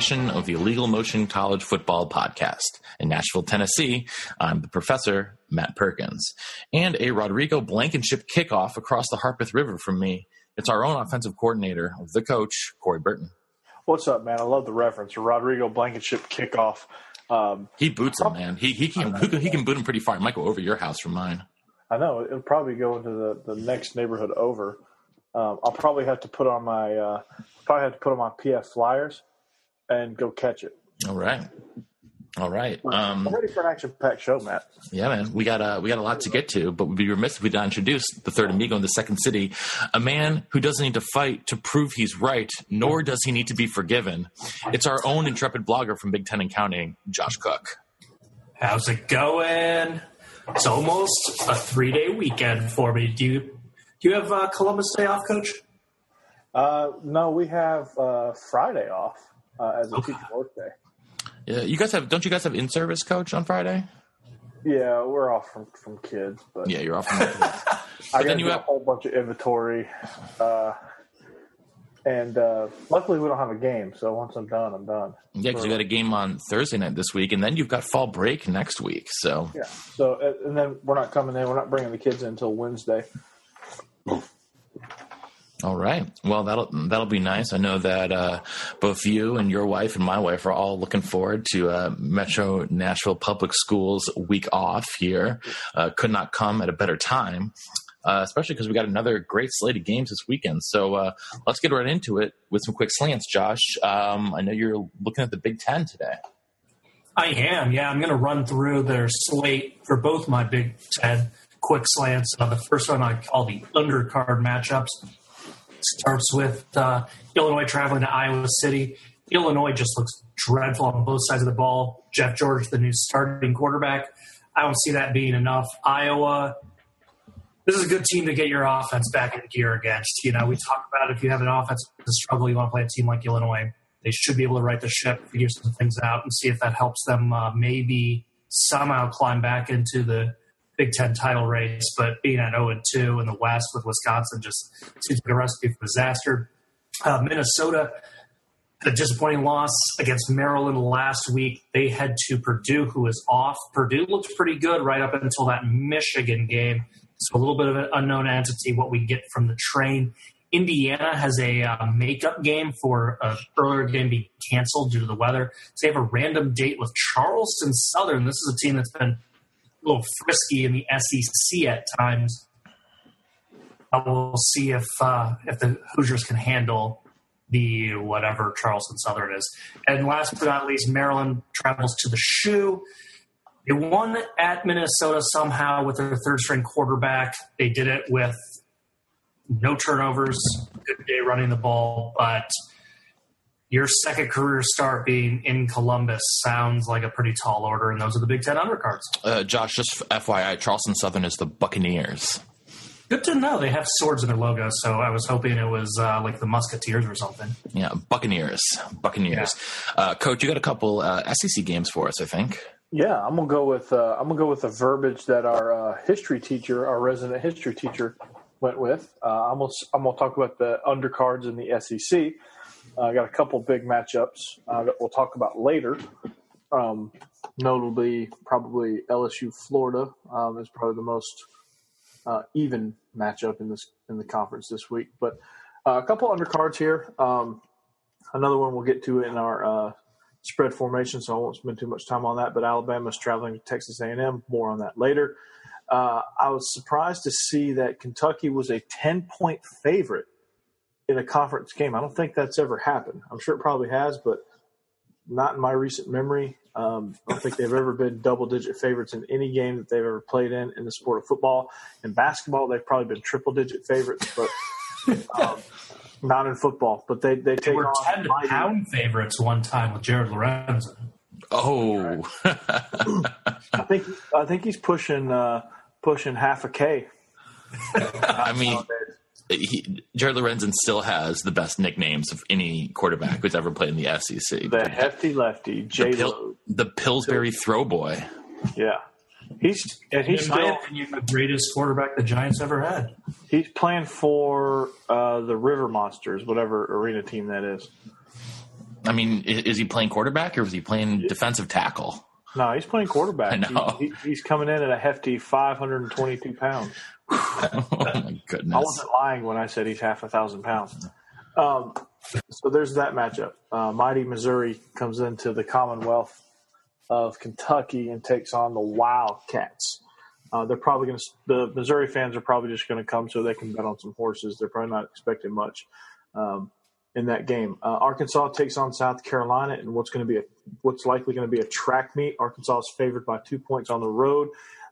Edition of the Illegal Motion College Football Podcast. In Nashville, Tennessee, I'm the professor, Matt Perkins, and a Rodrigo Blankenship kickoff across the Harpeth River from me. It's our own offensive coordinator, the coach, Corey Burton. What's up, man? I love the reference. Rodrigo Blankenship kickoff. Um, He boots him, man. He, he, can, he can boot him pretty far. It might go over your house from mine. I know it'll probably go into the, the next neighborhood over. Um, I'll probably have to put on my uh, probably have to put on my PF flyers and go catch it. All right. All right. Um, I'm ready for an action-packed show, Matt. Yeah, man, we got uh, we got a lot to get to, but we'd be remiss if we did not introduce the third amigo in the second city, a man who doesn't need to fight to prove he's right, nor does he need to be forgiven. It's our own intrepid blogger from Big Ten and Counting, Josh Cook. How's it going? It's almost a three day weekend for me. Do you do you have uh, Columbus Day off, Coach? Uh, no, we have uh, Friday off uh, as a Okay. teacher workday. Yeah, you guys have don't you guys have in service coach on Friday? Yeah, we're off from, from kids, but Yeah, you're off. From that. I then got you have- a whole bunch of inventory. Uh, and uh, luckily, we don't have a game, so once I'm done, I'm done. yeah, because you got a game on Thursday night this week, and then you've got fall break next week. So Yeah. So, and then we're not coming in. We're not bringing the kids in until Wednesday. All right. Well, that'll that'll be nice. I know that uh, both you and your wife and my wife are all looking forward to uh, Metro Nashville Public Schools week off here. Uh, could not come at a better time, uh, especially because we got another great slate of games this weekend. So uh, let's get right into it with some quick slants. Josh, um, I know you're looking at the Big Ten today. I am. Yeah, I'm going to run through their slate for both my Big Ten quick slants. Uh, the first one I call the undercard matchups. Starts with uh, Illinois traveling to Iowa City. Illinois just looks dreadful on both sides of the ball. Jeff George, the new starting quarterback. I don't see that being enough. Iowa, this is a good team to get your offense back in gear against. You know, we talk about if you have an offense struggle, you want to play a team like Illinois. They should be able to right the ship, figure some things out, and see if that helps them uh, maybe somehow climb back into the Big Ten title race. But being at 0 and 2 in the West with Wisconsin just seems like a recipe for disaster. Uh, Minnesota, a disappointing loss against Maryland last week. They head to Purdue, who is off. Purdue looked pretty good right up until that Michigan game. So a little bit of an unknown entity, what we get from the train. Indiana has a uh, makeup game for an earlier game being canceled due to the weather. So they have a random date with Charleston Southern. This is a team that's been a little frisky in the SEC at times. Uh, we'll see if uh, if the Hoosiers can handle the whatever Charleston Southern is. And last but not least, Maryland travels to the shoe. They won at Minnesota somehow with their third string quarterback. They did it with no turnovers, good day running the ball, but your second career start being in Columbus sounds like a pretty tall order, and those are the Big Ten undercards. Uh, Josh, just FYI, Charleston Southern is the Buccaneers. Good to know they have swords in their logo, so I was hoping it was uh, like the Musketeers or something. Yeah, Buccaneers. Buccaneers. Uh, Coach, you got a couple uh, SEC games for us, I think. Yeah, I'm gonna go with uh, I'm gonna go with the verbiage that our uh, history teacher, our resident history teacher, went with. Uh, I'm gonna I'm gonna talk about the undercards in the SEC. Uh, I got a couple big matchups uh, that we'll talk about later. Um, notably, probably LSU Florida um, is probably the most uh, even matchup in this in the conference this week. But uh, a couple undercards here. Um, another one we'll get to in our uh, spread formation, so I won't spend too much time on that. But Alabama's traveling to Texas A&M. More on that later. Uh, I was surprised to see that Kentucky was a ten point favorite in a conference game. I don't think that's ever happened. I'm sure it probably has, but not in my recent memory. Um, I don't think they've ever been double digit favorites in any game that they've ever played in in the sport of football. In basketball, they've probably been triple digit favorites, but um, not in football. But they they They take were on 10 mighty- pound favorites one time with Jared Lorenzen. Oh, I think I think he's pushing uh, pushing half a K. I mean, nowadays. He, Jared Lorenzen still has the best nicknames of any quarterback who's ever played in the SEC. the hefty lefty J the, Pil- Lo. the Pillsbury throw boy. Yeah, he's and he's In my still opinion, the greatest quarterback the Giants ever had. he's playing for uh, the River Monsters, whatever arena team that is. I mean, is, is he playing quarterback or is he playing defensive tackle? No, he's playing quarterback. I know. He, he, he's coming in at a hefty 522 pounds. oh my goodness! I wasn't lying when I said he's half a thousand pounds. Um, so there's that matchup. Uh, Mighty Missouri comes into the Commonwealth of Kentucky and takes on the Wildcats. Uh, they're probably going to. The Missouri fans are probably just going to come so they can bet on some horses. They're probably not expecting much um, in that game. Uh, Arkansas takes on South Carolina, and what's going to be a what's likely going to be a track meet. Arkansas is favored by two points on the road.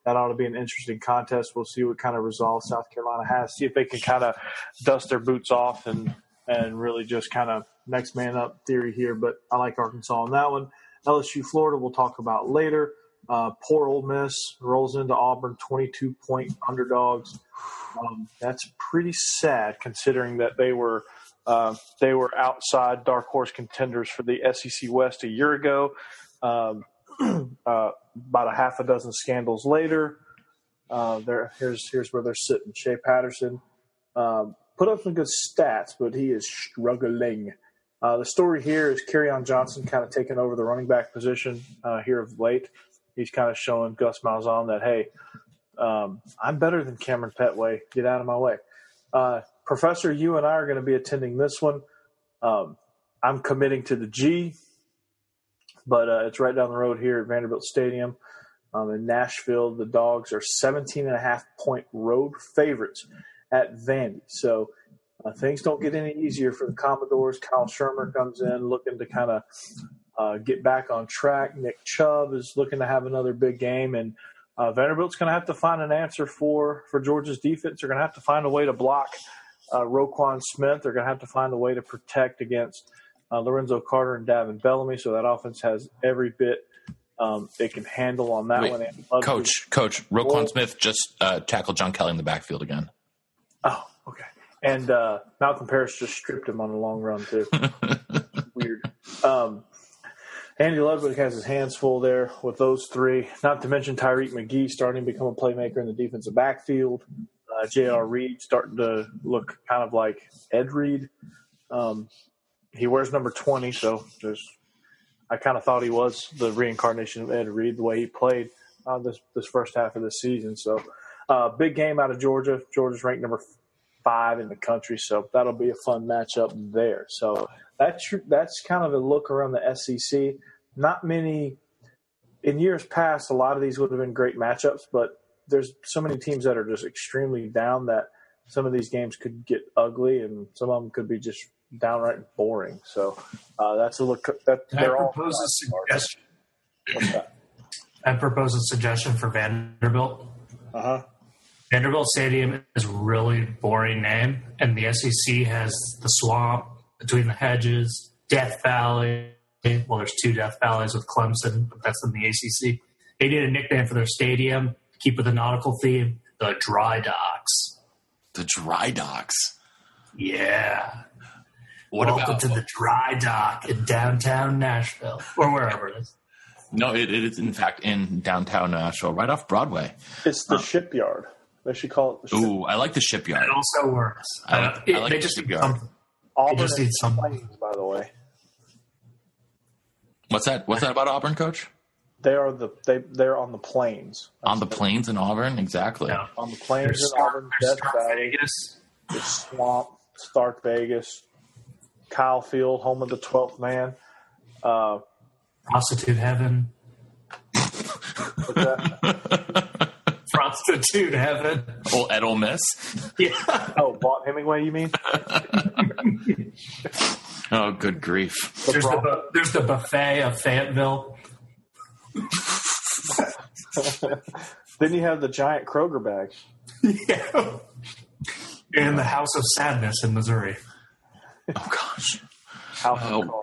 That ought to be an interesting contest. We'll see what kind of resolve South Carolina has. See if they can kind of dust their boots off and and really just kind of next man up theory here. But I like Arkansas on that one. LSU, Florida, we'll talk about later. Uh, poor Ole Miss rolls into Auburn, 22 point underdogs. Um, that's pretty sad considering that they were uh, they were outside dark horse contenders for the SEC West a year ago. Um, uh, about a half a dozen scandals later, uh, there here's here's where they're sitting. Shea Patterson um, put up some good stats, but he is struggling. Uh, the story here is on Johnson kind of taking over the running back position uh, here of late. He's kind of showing Gus Malzahn that hey, um, I'm better than Kamryn Pettway. Get out of my way. Uh, Professor, you and I are going to be attending this one. Um, I'm committing to the G, but uh, it's right down the road here at Vanderbilt Stadium um, in Nashville. The Dogs are 17 and a half point road favorites at Vandy. So uh, things don't get any easier for the Commodores. Kyle Shurmur comes in looking to kind of uh, get back on track. Nick Chubb is looking to have another big game, and uh, Vanderbilt's going to have to find an answer for for Georgia's defense. They're going to have to find a way to block uh, Roquan Smith. They're going to have to find a way to protect against uh, Lorenzo Carter and Davin Bellamy. So that offense has every bit um, they can handle on that Wait, one. Coach, Coach, Roquan Smith just uh, tackled John Kelly in the backfield again. Oh, okay. And uh, Malkom Parrish just stripped him on a long run too. Weird. Um, Andy Ludwig has his hands full there with those three. Not to mention Tyrique McGhee starting to become a playmaker in the defensive backfield. Uh, J.R. Reed starting to look kind of like Ed Reed. Um, he wears number twenty, so there's. I kind of thought he was the reincarnation of Ed Reed the way he played uh, this this first half of the season. So, uh, big game out of Georgia. Georgia's ranked number five in the country, so that'll be a fun matchup there. So that's that's kind of a look around the SEC. Not many in years past. A lot of these would have been great matchups, but there's so many teams that are just extremely down that some of these games could get ugly, and some of them could be just downright boring. So uh, that's a look. That I they're all propose a suggestion? What's that? I propose a suggestion for Vanderbilt. Uh huh. Vanderbilt Stadium is a really boring name, and the SEC has the swamp between the hedges, Death Valley. Well, there's two Death Valleys with Clemson, but that's in the ACC. They need a nickname for their stadium. Keep with the nautical theme. The Dry Docks. The dry docks. Yeah. What Welcome about to the Dry Dock in downtown Nashville, or wherever it is. no? It, it is in fact in downtown Nashville, right off Broadway. It's the shipyard. They should call it the shipyard. Ooh, I like the shipyard. It also works. I like- Uh, it- I like they the just need shipyard. something. Auburn just need some- Plains, by the way. What's that? What's that about Auburn, Coach? They are the they they're on the plains. On the plains in Auburn, exactly. Yeah. on the plains There's in Stark, Auburn, there's Death Stark Valley, Vegas. the swamp, Stark Vegas, Kyle Field, home of the twelfth man. Uh, Prostitute Heaven. Prostitute Heaven. Oh, at Ole Miss. Yeah. oh, Vaught Hemingway, you mean? Oh, good grief. There's the, bu- there's the buffet of Fayetteville. then you have the giant Kroger bags. yeah. And the House of Sadness in Missouri. Oh gosh. House Oh.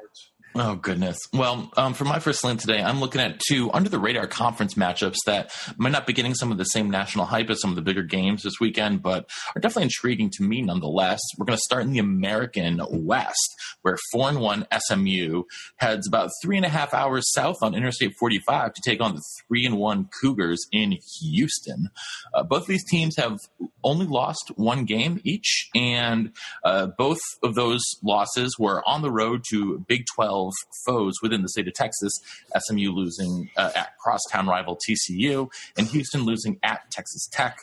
Oh goodness. Well, um, for my first slant today, I'm looking at two under the radar conference matchups that might not be getting some of the same national hype as some of the bigger games this weekend, but are definitely intriguing to me nonetheless. We're going to start in the American West, where four and one SMU heads about three and a half hours south on Interstate 45 to take on the three and one Cougars in Houston. Uh, both of these teams have only lost one game each, and uh, both of those losses were on the road to Big 12 foes within the state of Texas. SMU losing uh, at crosstown rival TCU, and Houston losing at Texas Tech.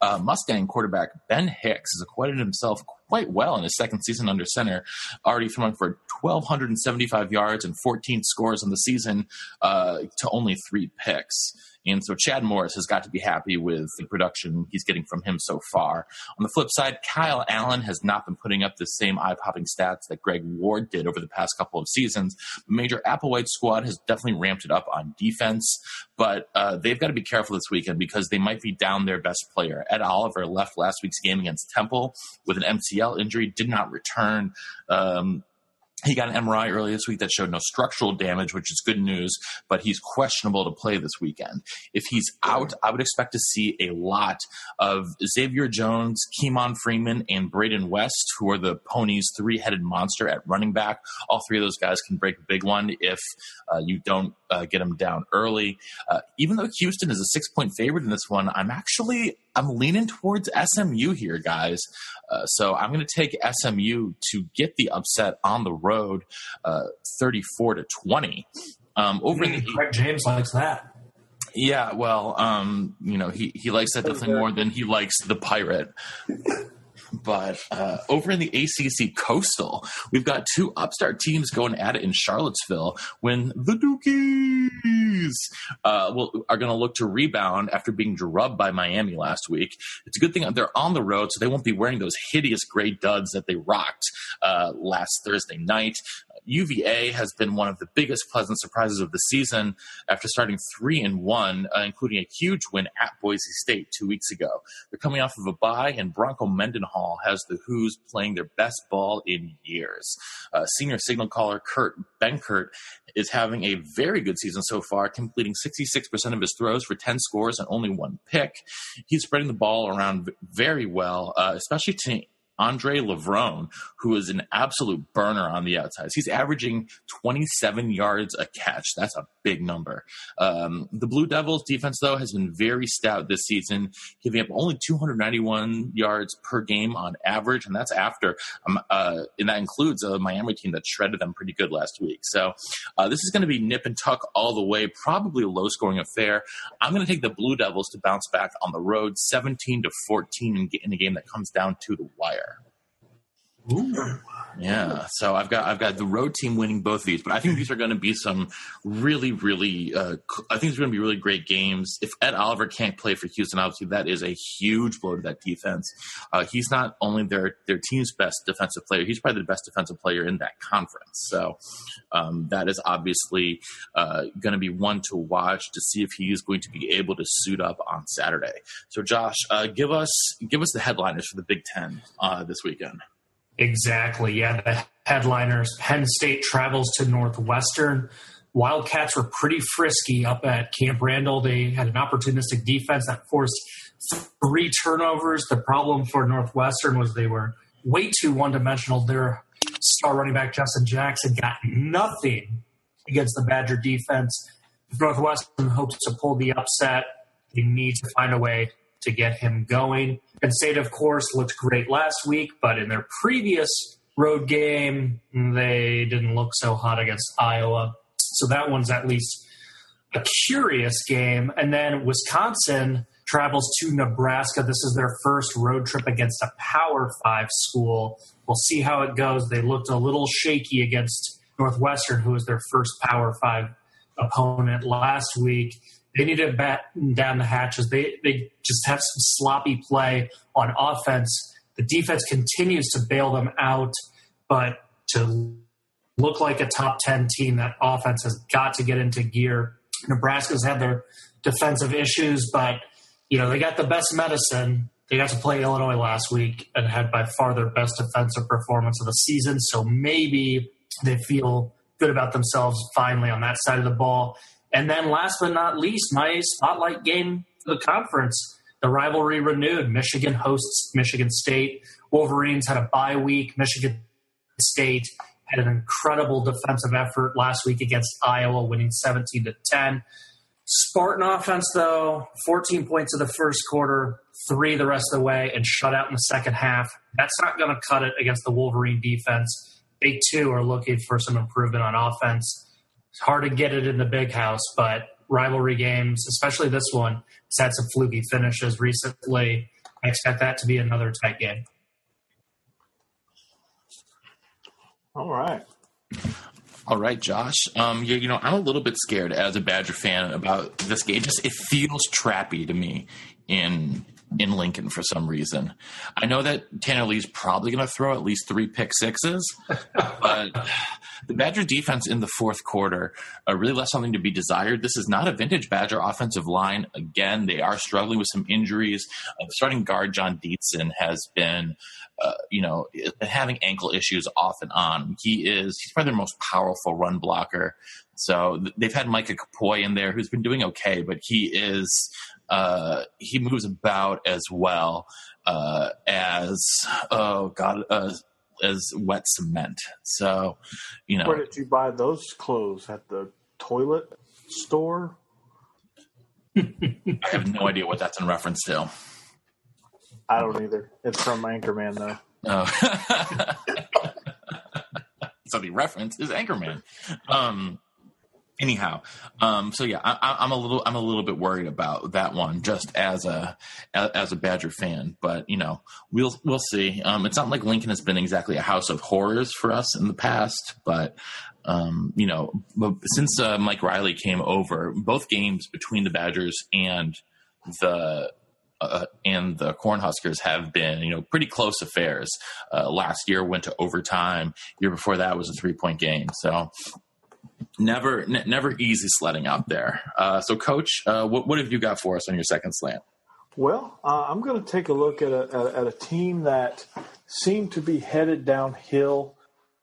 Uh, Mustang quarterback Ben Hicks has acquitted himself quite well in his second season under center, already throwing for 1,275 yards and 14 scores on the season uh, to only three picks. And so Chad Morris has got to be happy with the production he's getting from him so far. On the flip side, Kyle Allen has not been putting up the same eye popping stats that Greg Ward did over the past couple of seasons. Major Applewhite squad has definitely ramped it up on defense, but uh, they've got to be careful this weekend because they might be down their best player. Ed Oliver left last week's game against Temple with an MCL injury, did not return. Um, he got an MRI earlier this week that showed no structural damage, which is good news, but he's questionable to play this weekend. If he's out, I would expect to see a lot of Xavier Jones, Ke'Mon Freeman, and Braeden West, who are the Ponies' three headed monster at running back. All three of those guys can break a big one if uh, you don't uh, get them down early. Uh, even though Houston is a six point favorite in this one, I'm actually I'm leaning towards SMU here, guys. Uh, so I'm going to take SMU to get the upset on the road, uh, 34 to 20. Um, over in the Greg James likes that. yeah, well, um, you know, he, he likes that definitely more than he likes the pirate. But uh, over in the ACC Coastal, we've got two upstart teams going at it in Charlottesville when the Dukies uh, will, are going to look to rebound after being drubbed by Miami last week. It's a good thing they're on the road, so they won't be wearing those hideous gray duds that they rocked uh, last Thursday night. UVA has been one of the biggest pleasant surprises of the season after starting three and one, uh, including a huge win at Boise State two weeks ago. They're coming off of a bye, and Bronco Mendenhall has the Hoos playing their best ball in years. Uh, senior signal caller Kurt Benkert is having a very good season so far, completing 66% of his throws for 10 scores and only one pick. He's spreading the ball around very well, uh, especially to Andre Levrone, who is an absolute burner on the outsides. He's averaging 27 yards a catch. That's a big number. Um, the Blue Devils defense, though, has been very stout this season, giving up only 291 yards per game on average, and that's after, um, uh, and that includes a Miami team that shredded them pretty good last week. So uh, this is going to be nip and tuck all the way, probably a low scoring affair. I'm going to take the Blue Devils to bounce back on the road, 17 to 14 in, in a game that comes down to the wire. Ooh. Yeah, so I've got I've got the road team winning both of these, but I think these are going to be some really really uh, I think are going to be really great games. If Ed Oliver can't play for Houston, obviously that is a huge blow to that defense. Uh, he's not only their their team's best defensive player, he's probably the best defensive player in that conference. So um, that is obviously uh, going to be one to watch to see if he is going to be able to suit up on Saturday. So Josh, uh, give us give us the headliners for the Big Ten uh, this weekend. Exactly. Yeah, the headliners. Penn State travels to Northwestern. Wildcats were pretty frisky up at Camp Randall. They had an opportunistic defense that forced three turnovers. The problem for Northwestern was they were way too one dimensional. Their star running back, Justin Jackson, got nothing against the Badger defense. If Northwestern hopes to pull the upset, they need to find a way to get him going. Penn State, of course, looked great last week, but in their previous road game, they didn't look so hot against Iowa. So that one's at least a curious game. And then Wisconsin travels to Nebraska. This is their first road trip against a Power Five school. We'll see how it goes. They looked a little shaky against Northwestern, who was their first Power Five opponent last week. They need to batten down the hatches. They they just have some sloppy play on offense. The defense continues to bail them out, but to look like a top 10 team, that offense has got to get into gear. Nebraska's had their defensive issues, but you know they got the best medicine. They got to play Illinois last week and had by far their best defensive performance of the season. So maybe they feel good about themselves finally on that side of the ball. And then last but not least, my spotlight game the conference. The rivalry renewed. Michigan hosts Michigan State. Wolverines had a bye week. Michigan State had an incredible defensive effort last week against Iowa, winning 17 to 10. Spartan offense, though, 14 points in the first quarter, three the rest of the way, and shut out in the second half. That's not going to cut it against the Wolverine defense. They, too, are looking for some improvement on offense. It's hard to get it in the big house, but rivalry games, especially this one, has had some fluky finishes recently. I expect that to be another tight game. All right. All right, Josh. Um, you, you know, I'm a little bit scared as a Badger fan about this game. Just it feels trappy to me in in Lincoln for some reason. I know that Tanner Lee's probably going to throw at least three pick sixes, but the Badger defense in the fourth quarter uh, really left something to be desired. This is not a vintage Badger offensive line. Again, they are struggling with some injuries. Uh, starting guard Jon Dietzen has been, uh, you know, having ankle issues off and on. He is he's probably their most powerful run blocker. So they've had Micah Kapoi in there, who's been doing okay, but he is uh, he moves about as well uh, as oh god uh, as wet cement. So you know, where did you buy those clothes at the toilet store? I have no idea what that's in reference to. I don't either. It's from Anchorman though. Oh. so the reference is Anchorman. Um, anyhow um, so yeah I, am a little i'm a little bit worried about that one just as a as a badger fan but you know we'll we'll see um, it's not like lincoln has been exactly a house of horrors for us in the past but um, you know since uh, mike riley came over both games between the badgers and the uh, and the Cornhuskers have been, you know, pretty close affairs. Uh, last year went to overtime. Year before that was a three point game. So never n- never easy sledding out there. Uh, so, Coach, uh, what, what have you got for us on your second slant? Well, uh, I'm going to take a look at a, at a team that seemed to be headed downhill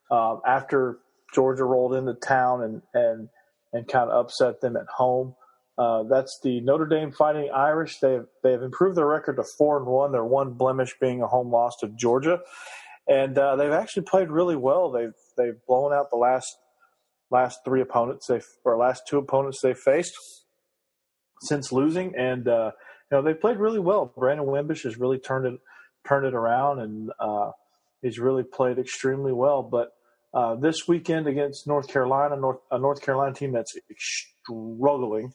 uh, after Georgia rolled into town and and and kind of upset them at home. Uh, that's the Notre Dame Fighting Irish. They've they've improved their record to four and one. Their one blemish being a home loss to Georgia, and uh, they've actually played really well. They've they've blown out the last last three opponents they or last two opponents they faced since losing, and uh, you know they played really well. Brandon Wimbush has really turned it turned it around, and uh, he's really played extremely well. But uh, this weekend against North Carolina, North a North Carolina team that's struggling,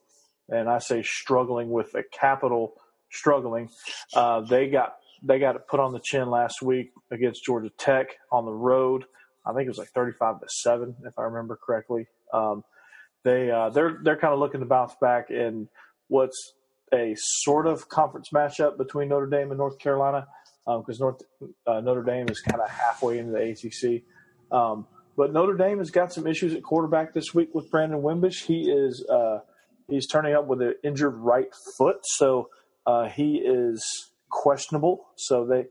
and I say struggling with a capital struggling. Uh, they got they got it put on the chin last week against Georgia Tech on the road. I think it was like 35 to seven, if I remember correctly. Um, they uh, they're they're kind of looking to bounce back in what's a sort of conference matchup between Notre Dame and North Carolina because um, North uh, Notre Dame is kind of halfway into the ACC. Um, but Notre Dame has got some issues at quarterback this week with Brandon Wimbush. He is uh, he's turning up with an injured right foot, so uh, he is questionable. So they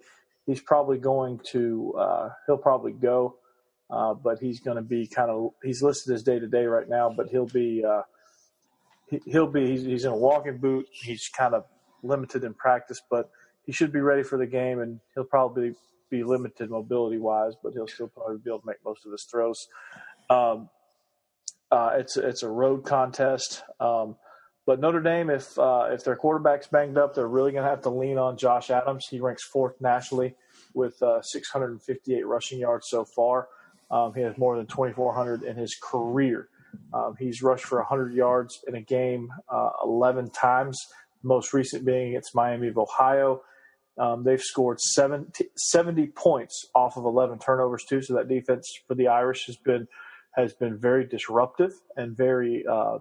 he's probably going to uh, he'll probably go. Uh, but he's going to be kind of he's listed as day to day right now, but he'll be uh, he, will be he's, he's, in a walking boot. He's kind of limited in practice, but he should be ready for the game, and he'll probably be limited mobility wise, but he'll still probably be able to make most of his throws. Um, uh, it's it's a road contest. Um, but Notre Dame, if uh, if their quarterback's banged up, they're really going to have to lean on Josh Adams. He ranks fourth nationally with uh, 658 rushing yards so far. Um, he has more than 2,400 in his career. Um, he's rushed for 100 yards in a game uh, 11 times, most recent being against Miami of Ohio. Um, they've scored 70, 70, points off of 11 turnovers too. So that defense for the Irish has been has been very disruptive and very uh,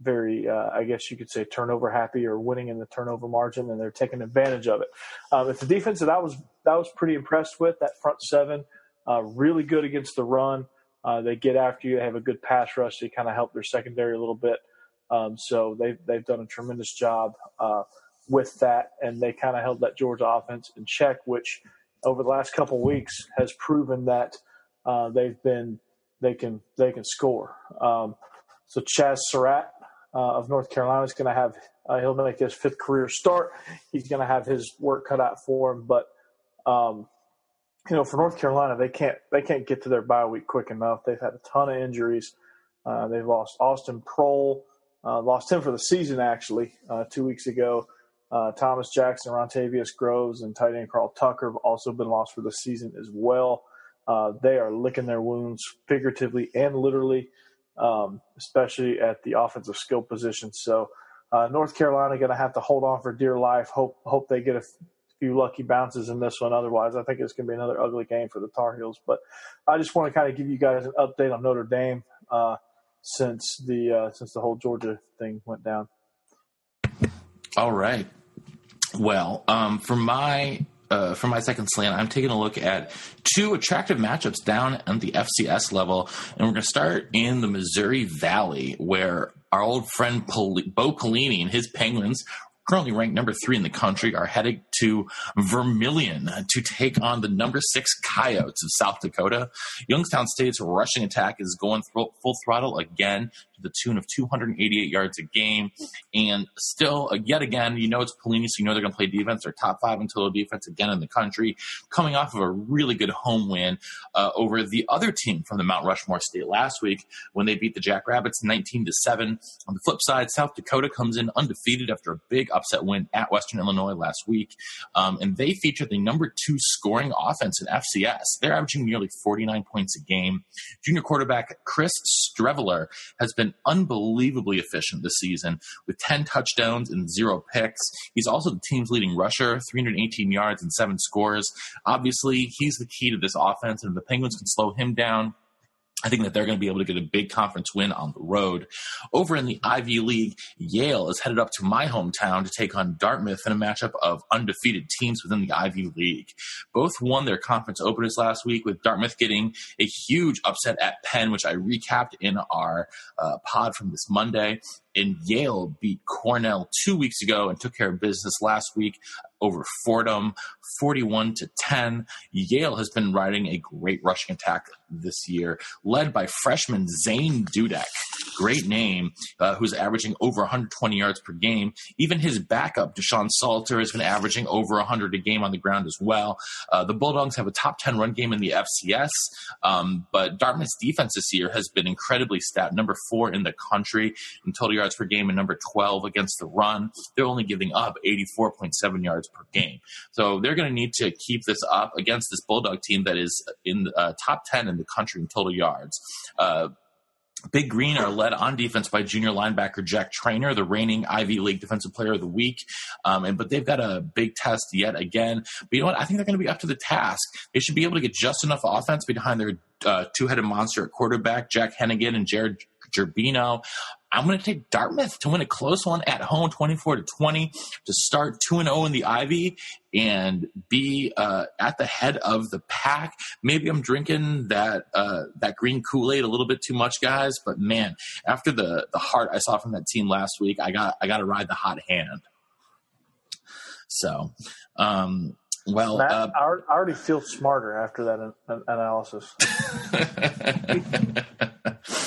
very uh, I guess you could say turnover happy or winning in the turnover margin, and they're taking advantage of it. Um, it's a defense that I was that was pretty impressed with that front seven. Uh, really good against the run. Uh, they get after you. They have a good pass rush. They kind of help their secondary a little bit. Um, so they've they've done a tremendous job uh, with that, and they kind of held that Georgia offense in check, which over the last couple weeks has proven that uh, they've been they can they can score. Um, so Chazz Surratt uh, of North Carolina is going to have uh, he'll make his fifth career start. He's going to have his work cut out for him, but um, you know, for North Carolina, they can't they can't get to their bye week quick enough. They've had a ton of injuries. Uh, they've lost Austin Proehl, uh, lost him for the season actually uh, two weeks ago. Uh, Thomas Jackson, Rontavius Groves, and tight end Carl Tucker have also been lost for the season as well. Uh, they are licking their wounds figuratively and literally, um, especially at the offensive skill position. So uh, North Carolina going to have to hold on for dear life. Hope hope they get a few lucky bounces in this one. Otherwise, I think it's going to be another ugly game for the Tar Heels. But I just want to kind of give you guys an update on Notre Dame uh, since the uh, since the whole Georgia thing went down. All right. Well, um, for my uh, for my second slant, I'm taking a look at two attractive matchups down at the FCS level, and we're going to start in the Missouri Valley, where our old friend Pol- Bo Pelini and his Penguins currently ranked number three in the country, are headed to Vermillion to take on the number six Coyotes of South Dakota. Youngstown State's rushing attack is going full throttle again to the tune of 288 yards a game. And still, uh, yet again, you know it's Pelini, so you know they're going to play defense. They're top five in total defense again in the country, coming off of a really good home win uh, over the other team from the Mount Rushmore State last week when they beat the Jackrabbits 19 to seven. On the flip side, South Dakota comes in undefeated after a big upset win at Western Illinois last week, um, and they feature the number two scoring offense in FCS. They're averaging nearly 49 points a game. Junior quarterback Chris Streveler has been unbelievably efficient this season with 10 touchdowns and zero picks. He's also the team's leading rusher, 318 yards and seven scores. Obviously, he's the key to this offense, and the Penguins can slow him down, I think that they're going to be able to get a big conference win on the road. Over in the Ivy League, Yale is headed up to my hometown to take on Dartmouth in a matchup of undefeated teams within the Ivy League. Both won their conference openers last week, with Dartmouth getting a huge upset at Penn, which I recapped in our uh, pod from this Monday. And Yale beat Cornell two weeks ago and took care of business last week over Fordham, 41 to 10. Yale has been riding a great rushing attack this year, led by freshman Zane Dudek. Great name, uh, who's averaging over 120 yards per game. Even his backup, Deshaun Salter, has been averaging over 100 a game on the ground as well. Uh, the Bulldogs have a top 10 run game in the FCS, um, but Dartmouth's defense this year has been incredibly stout, number four in the country in total yards per game and number 12 against the run. They're only giving up 84.7 yards per game. So they're going to need to keep this up against this Bulldog team that is in the uh, top 10 in the country in total yards. Uh, Big Green are led on defense by junior linebacker Jack Traynor, the reigning Ivy League Defensive Player of the Week. Um, and but they've got a big test yet again. But you know what? I think they're going to be up to the task. They should be able to get just enough offense behind their uh, two-headed monster at quarterback, Jack Heneghan and Jared Gerbino. I'm going to take Dartmouth to win a close one at home, 24 to 20, to start 2 and 0 in the Ivy and be uh, at the head of the pack. Maybe I'm drinking that uh, that green Kool Aid a little bit too much, guys. But man, after the the heart I saw from that team last week, I got I got to ride the hot hand. So, um, well, Matt, uh, I already feel smarter after that analysis.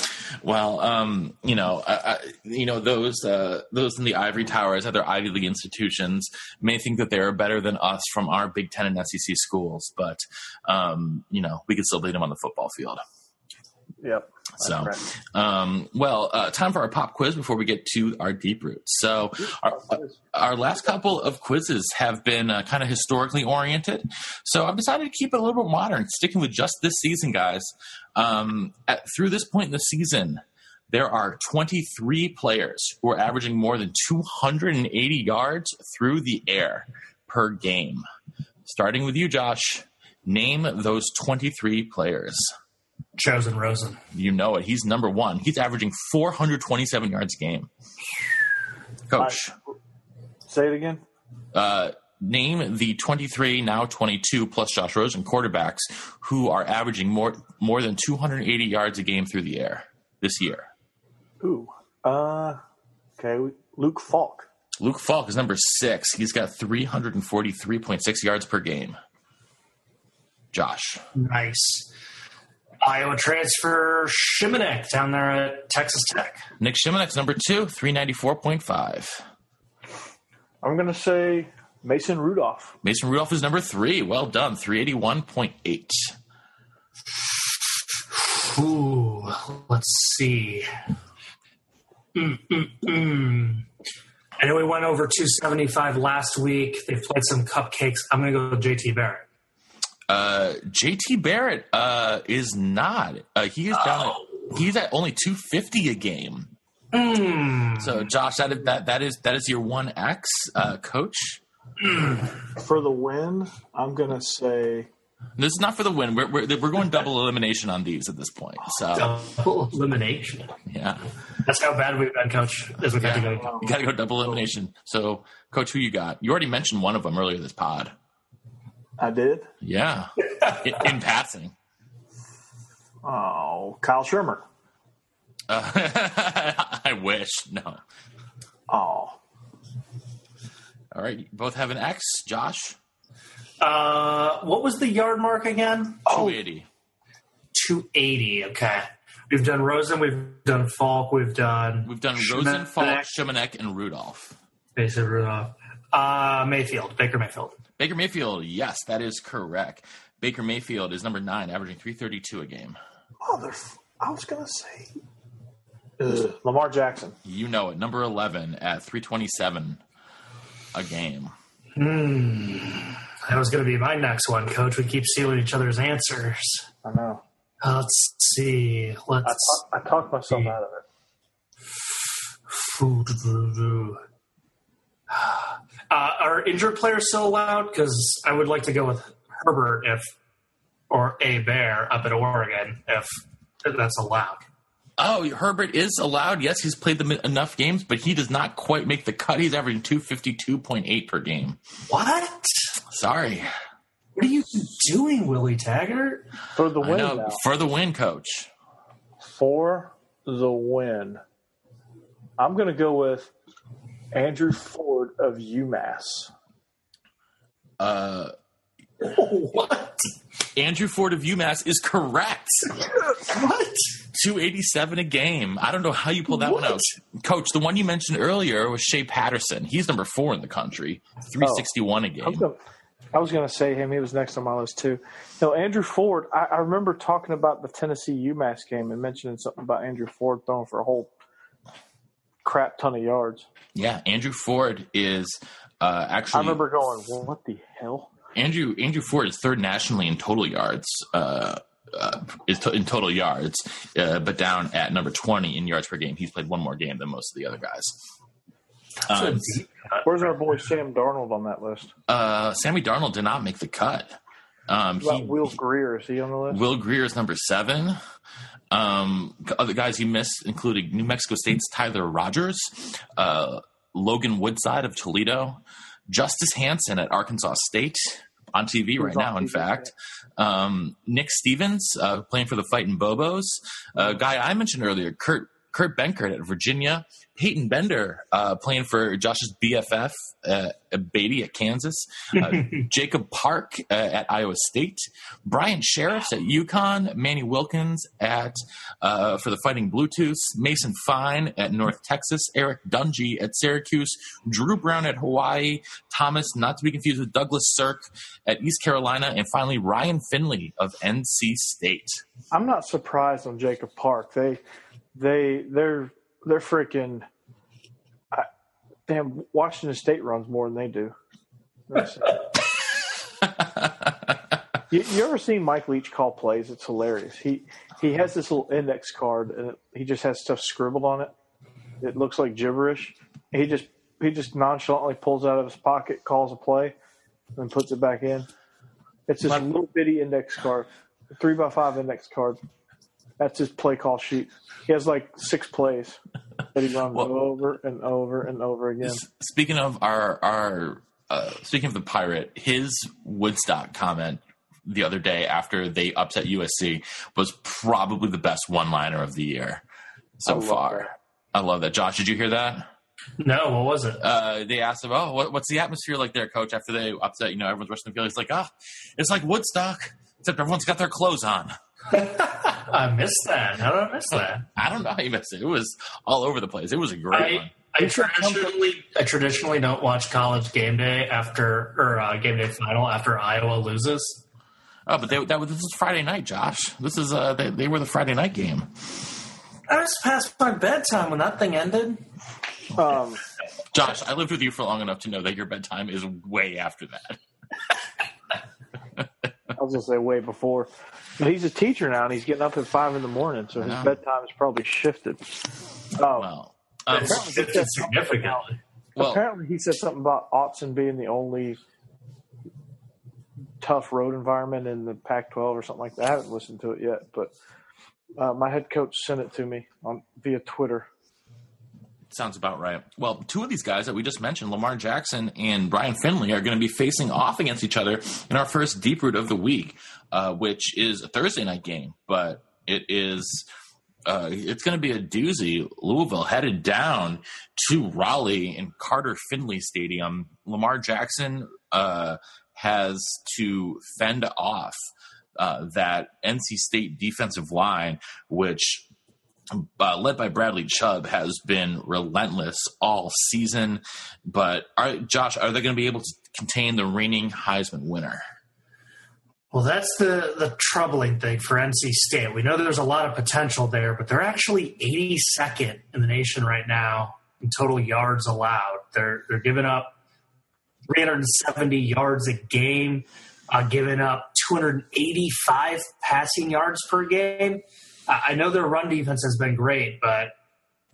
well, um, you know, I, I, you know those uh, those in the ivory towers, other Ivy League institutions, may think that they're better than us from our Big Ten and SEC schools, but um, you know, we can still beat them on the football field. Yep. So, um, well, uh, time for our pop quiz before we get to our deep roots. So, our, our last couple of quizzes have been uh, kind of historically oriented. So, I've decided to keep it a little bit modern, sticking with just this season, guys. Um, at, through this point in the season, there are 23 players who are averaging more than 280 yards through the air per game. Starting with you, Josh, name those 23 players. Chosen Rosen. You know it. He's number one. He's averaging 427 yards a game. Coach. say it again. Uh, name the 23, now 22 plus Josh Rosen quarterbacks who are averaging more more than 280 yards a game through the air this year. Ooh. Uh, Okay, Luke Falk. Luke Falk is number six. He's got 343.6 yards per game. Josh. Nice. Iowa transfer Shimonek down there at Texas Tech. Nick Shimonek's number two, 394.5. I'm going to say Mason Rudolph. Mason Rudolph is number three. Well done, 381.8. Ooh, let's see. Mm-mm-mm. I know we went over 275 last week. They've played some cupcakes. I'm going to go with JT Barrett. Uh, JT Barrett uh, is not. Uh, he is down. Oh. At, he's at only 250 a game. Mm. So, Josh, that is, that that is that is your one X uh, coach. For the win, I'm going to say This is not for the win. We're we're, we're going double elimination on these at this point. So, Double elimination. yeah, That's how bad we've been, Coach. As we've had to go. you got to go double elimination. So, coach, who you got? You already mentioned one of them earlier this pod. I did. Yeah, in, in passing. Oh, Kyle Shurmur. Uh, I wish no. Oh, All right, you both have an X, Josh. Uh, what was the yard mark again? 280. 280. Okay. We've done Rosen. We've done Falk. We've done. We've done Schmidt, Rosen, Falk, Shimonek, and Rudolph. Mason Rudolph. Uh, Mayfield. Baker Mayfield. Baker Mayfield, yes, that is correct. Baker Mayfield is number nine, averaging 332 a game. mother! I was going to say Ugh, Lamar Jackson. You know it. Number 11 at 327 a game. Hmm. That was going to be my next one, Coach. We keep stealing each other's answers. I know. Uh, let's see. Let's. ta- I talked myself out of it. Are injured players still allowed? Because I would like to go with Herbert if, or a Bear up at Oregon if that's allowed. Oh, Herbert is allowed. Yes, he's played them enough games, but he does not quite make the cut. He's averaging 252.8 per game. What? Sorry. What are you doing, Willie Taggart? For the I win know. now. For the win, coach. For the win. I'm going to go with Andrew Ford of UMass. Uh, What? Andrew Ford of UMass is correct. What? 287 a game. I don't know how you pulled that one out. Coach, the one you mentioned earlier was Shea Patterson. He's number four in the country, 361 a I was game. I was going to say him. He was next on my list too. No, Andrew Ford. I, I remember talking about the Tennessee UMass game and mentioning something about Andrew Ford throwing for a whole crap ton of yards. Yeah, Andrew Ford is uh, actually. I remember going, well, "What the hell?" Andrew Andrew Ford is third nationally in total yards. Uh, uh, is to, in total yards, uh, but down at number 20 in yards per game. He's played one more game than most of the other guys. Um, Where's our boy Sam Darnold on that list? uh, Sammy Darnold did not make the cut. Um, he, Will Grier? Is he on the list? Will Grier is number seven. Um, other guys you missed included New Mexico State's Tyler Rogers, uh, Logan Woodside of Toledo, Justice Hansen at Arkansas State on TV right now. In TV, fact, um, Nick Stevens uh, playing for the Fighting Bobos, a guy I mentioned earlier, Kurt. Kurt Benkert at Virginia, Peyton Bender uh, playing for Josh's BFF, uh, Beatty at Kansas, uh, Jacob Park uh, at Iowa State, Bryant Shirreffs at UConn, Manny Wilkins at uh, for the Fighting Bluetooth, Mason Fine at North Texas, Eric Dungey at Syracuse, Dru Brown at Hawaii, Thomas, not to be confused with Douglas Sirk at East Carolina, and finally Ryan Finley of NC State. I'm not surprised on Jacob Park. They, they, they're they're freaking. I, damn, Washington State runs more than they do. You, you ever seen Mike Leach call plays? It's hilarious. He he has this little index card and it, he just has stuff scribbled on it. It looks like gibberish. He just he just nonchalantly pulls out of his pocket, calls a play, and puts it back in. It's this little bitty index card, three by five index card. That's his play call sheet. He has like six plays that he runs Well- over and over and over again. Speaking of our our uh, speaking of the pirate, his Woodstock comment the other day after they upset USC was probably the best one liner of the year so love far. that. I love that. Josh, did you hear that? No, what was it? Uh, they asked him, "Oh, what, what's the atmosphere like there, Coach?" After they upset, you know, everyone's rushing the field. He's like, "Ah, it's like Woodstock, except everyone's got their clothes on." I missed that. How did I miss that? I don't know how you missed it. It was all over the place. It was a great one. I, I traditionally I traditionally don't watch college game day after or uh, game day final after Iowa loses. Oh, but they, that was this is Friday night, Josh. This is uh, they, they were the Friday night game. I was past my bedtime when that thing ended. Um, Josh, I lived with you for long enough to know that your bedtime is way after that. I was gonna say way before. But he's a teacher now, and he's getting up at five in the morning, so his Yeah. bedtime is probably shifted. Oh, Well, um, It's shifted significantly. well, apparently he said something about Autzen being the only tough road environment in the Pac-12 or something like that. I haven't listened to it yet, but uh, my head coach sent it to me on via Twitter. Sounds about right. Well, two of these guys that we just mentioned, Lamar Jackson and Ryan Finley, are going to be facing off against each other in our first deep root of the week, uh, which is a Thursday night game. But it is uh, it's going to be a doozy. Louisville headed down to Raleigh in Carter Finley Stadium. Lamar Jackson uh, has to fend off uh, that NC State defensive line, which uh, led by Bradley Chubb, has been relentless all season. But are, Josh, are they going to be able to contain the reigning Heisman winner? Well, that's the the troubling thing for NC State. We know there's a lot of potential there, but they're actually 82nd in the nation right now in total yards allowed. They're they're giving up 370 yards a game, uh, giving up 285 passing yards per game. I know their run defense has been great, but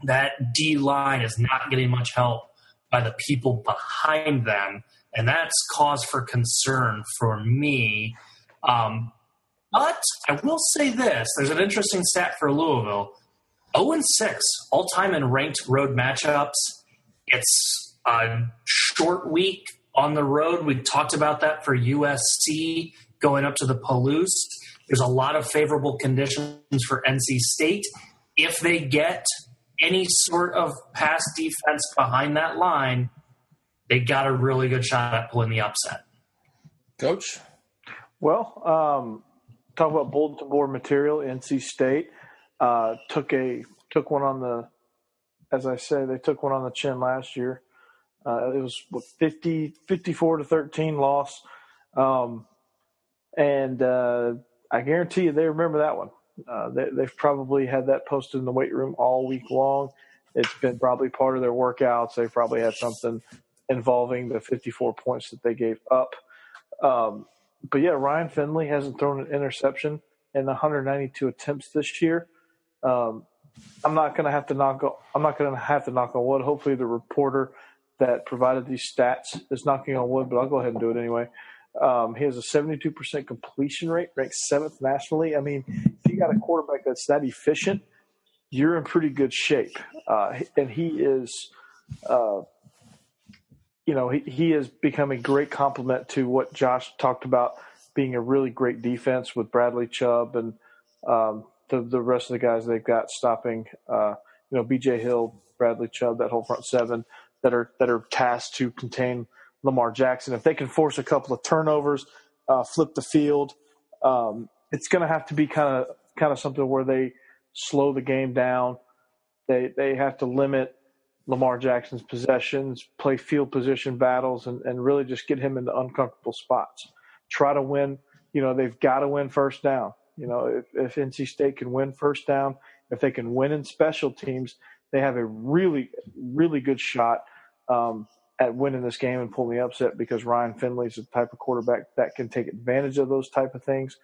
that D line is not getting much help by the people behind them, and that's cause for concern for me. Um, but I will say this: there's an interesting stat for Louisville: 0 and 6 all time in ranked road matchups. It's a short week on the road. We talked about that for USC going up to the Palouse. There's a lot of favorable conditions for NC State. If they get any sort of pass defense behind that line, they got a really good shot at pulling the upset. Coach? Well, um, talk about bulletin board material. NC State uh, took a took one on the, as I say, they took one on the chin last year. Uh, it was what 50, 54 to thirteen loss, um, and uh, I guarantee you they remember that one. Uh, they, they've probably had that posted in the weight room all week long. It's been probably part of their workouts. They've probably had something involving the 54 points that they gave up. Um, but yeah, Ryan Finley hasn't thrown an interception in 192 attempts this year. Um, I'm not going to have to knock. I'm not going to have to knock on wood. Hopefully, the reporter that provided these stats is knocking on wood, but I'll go ahead and do it anyway. Um, he has a 72% completion rate, ranked seventh nationally. I mean, if you got a quarterback that's that efficient, you're in pretty good shape. Uh, and he is, uh, you know, he, he has become a great complement to what Josh talked about being a really great defense with Bradley Chubb and um, the the rest of the guys they've got stopping. Uh, you know, B.J. Hill, Bradley Chubb, that whole front seven that are that are tasked to contain Lamar Jackson. If they can force a couple of turnovers, uh, flip the field, um, it's going to have to be kind of kind of something where they slow the game down. They they have to limit Lamar Jackson's possessions, play field position battles, and, and really just get him into uncomfortable spots. Try to win. You know, they've got to win first down. You know, if, if NC State can win first down, if they can win in special teams, they have a really, really good shot um, at winning this game and pulling the upset because Ryan Finley is the type of quarterback that can take advantage of those type of things.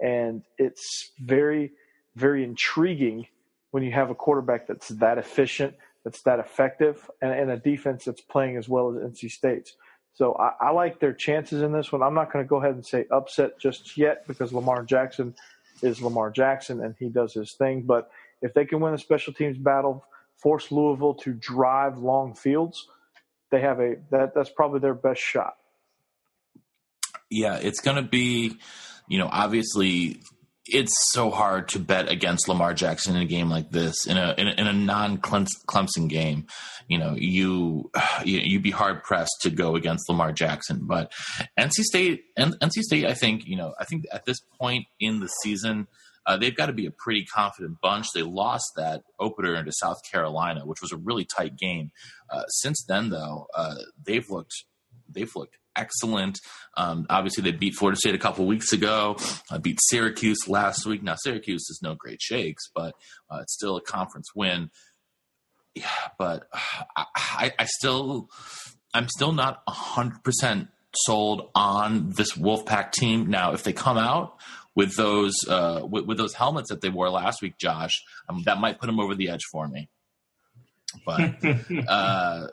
And it's very, very intriguing when you have a quarterback that's that efficient, that's that effective, and, and a defense that's playing as well as NC State's. So I, I like their chances in this one. I'm not going to go ahead and say upset just yet because Lamar Jackson is Lamar Jackson and he does his thing. But if they can win a special teams battle, force Louisville to drive long fields, they have a that that's probably their best shot. Yeah, it's going to be, you know, obviously it's so hard to bet against Lamar Jackson in a game like this in a in a, a non Clemson game. You know, you you'd be hard pressed to go against Lamar Jackson. But NC State NC State, I think you know, I think at this point in the season. Uh, they've got to be a pretty confident bunch. They lost that opener into South Carolina, which was a really tight game. Uh, since then, though, uh, they've looked they've looked excellent. Um, obviously, they beat Florida State a couple weeks ago. Uh, beat Syracuse last week. Now, Syracuse is no great shakes, but uh, it's still a conference win. Yeah, but uh, I, I still, I'm still not hundred percent sold on this Wolfpack team. Now, if they come out with those uh, with, with, those helmets that they wore last week, Josh, um, that might put them over the edge for me. But uh,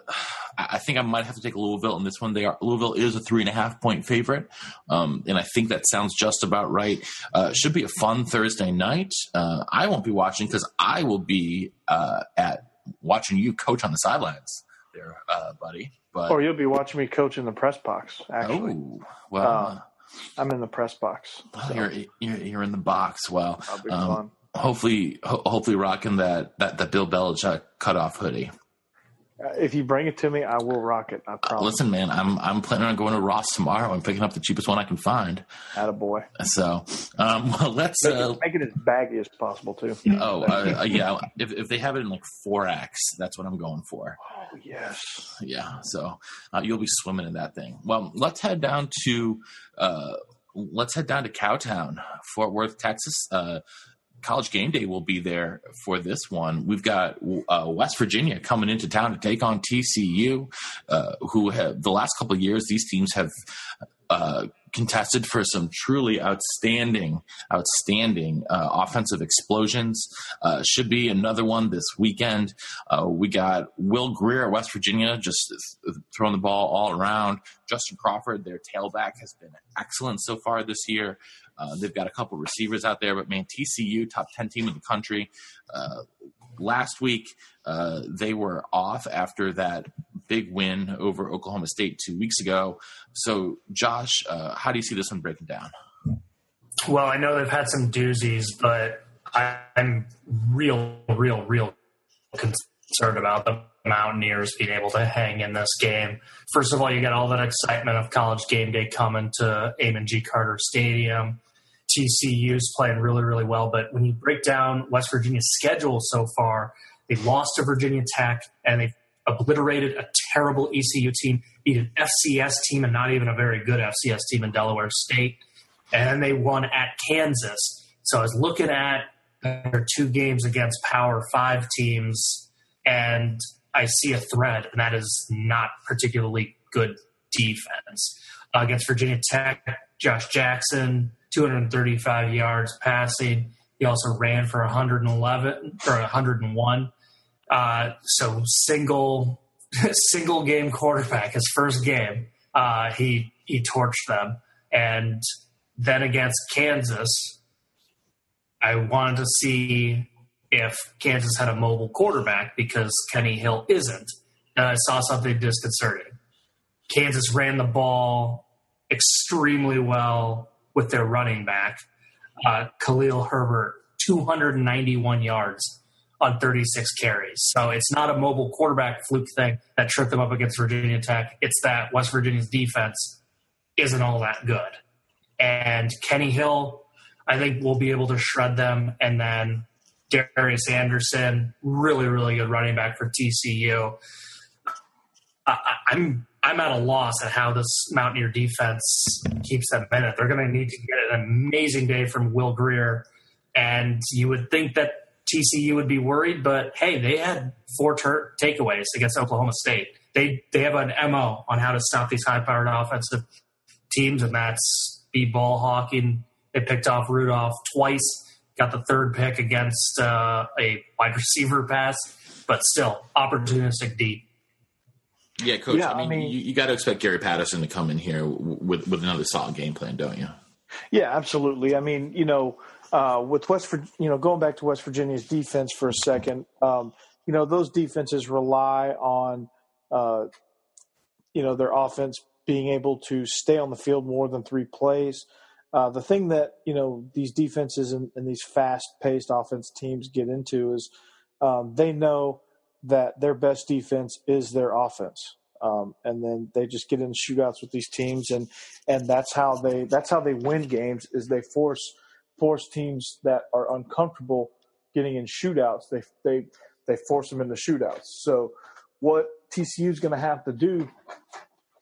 I think I might have to take Louisville in this one. They are Louisville is a three and a half point favorite, um, and I think that sounds just about right. Uh, should be a fun Thursday night. Uh, I won't be watching because I will be uh, at watching you coach on the sidelines, there, uh, buddy. But or you'll be watching me coach in the press box. Actually, oh, well. I'm in the press box. So. You're, you're, you're in the box. Well, um, hopefully, ho- hopefully rocking that that that Bill Belichick cutoff hoodie. Uh, if you bring it to me, I will rock it. I promise. Listen, man, I'm I'm planning on going to Ross tomorrow and picking up the cheapest one I can find. At a boy. So, um, well, let's make, uh, it, make, it, as baggy as possible too. Oh, uh, uh, yeah. If if they have it in like four X, that's what I'm going for. Oh yes. Yeah. So uh, you'll be swimming in that thing. Well, let's head down to uh, let's head down to Cowtown, Fort Worth, Texas. Uh, college game day will be there for this one. We've got uh, West Virginia coming into town to take on TCU, uh, who have the last couple years these teams have uh, contested for some truly outstanding, outstanding uh, offensive explosions. Uh, should be another one this weekend. Uh, we got Will Grier at West Virginia just throwing the ball all around. Justin Crawford, their tailback, has been excellent so far this year. Uh, they've got a couple receivers out there, but man, TCU, top 10 team in the country. Uh, last week, uh, they were off after that big win over Oklahoma State two weeks ago. So, Josh, uh, how do you see this one breaking down? Well, I know they've had some doozies, but I, I'm real, real, real concerned about the Mountaineers being able to hang in this game. First of all, you got all that excitement of college game day coming to Amon G. Carter Stadium. TCU's playing really, really well. But when you break down West Virginia's schedule so far, they lost to Virginia Tech and they've obliterated a terrible ECU team, beat an FCS team and not even a very good FCS team in Delaware State. And they won at Kansas. So I was looking at their two games against Power Five teams, and I see a thread, and that is not particularly good defense. Uh, against Virginia Tech, Josh Jackson 235 yards passing. He also ran for 111 or 101. Uh, so single single game quarterback, his first game, uh, he he torched them. And then against Kansas, I wanted to see if Kansas had a mobile quarterback because Kenny Hill isn't. And I saw something disconcerting. Kansas ran the ball extremely well with their running back, uh, Khalil Herbert, 291 yards on 36 carries. So it's not a mobile quarterback fluke thing that tripped them up against Virginia Tech. It's that West Virginia's defense isn't all that good. And Kenny Hill, I think, will be able to shred them. And then Darius Anderson, really, really good running back for TCU. I, I'm I'm at a loss at how this Mountaineer defense keeps them in it. They're going to need to get an amazing day from Will Grier, and you would think that TCU would be worried, but hey, they had four ter- takeaways against Oklahoma State. They they have an mo on how to stop these high-powered offensive teams, and that's be ball hawking. They picked off Rudolph twice, got the third pick against uh, a wide receiver pass, but still opportunistic deep. Yeah, coach. Yeah, I mean, I mean you, you got to expect Gary Patterson to come in here with with another solid game plan, don't you? Yeah, absolutely. I mean, you know, uh, with West, you know, going back to West Virginia's defense for a second, um, you know, those defenses rely on, uh, you know, their offense being able to stay on the field more than three plays. Uh, the thing that you know these defenses and, and these fast-paced offense teams get into is um, they know that their best defense is their offense, um, and then they just get in shootouts with these teams, and and that's how they that's how they win games is they force force teams that are uncomfortable getting in shootouts. They they they force them into shootouts. So what TCU is going to have to do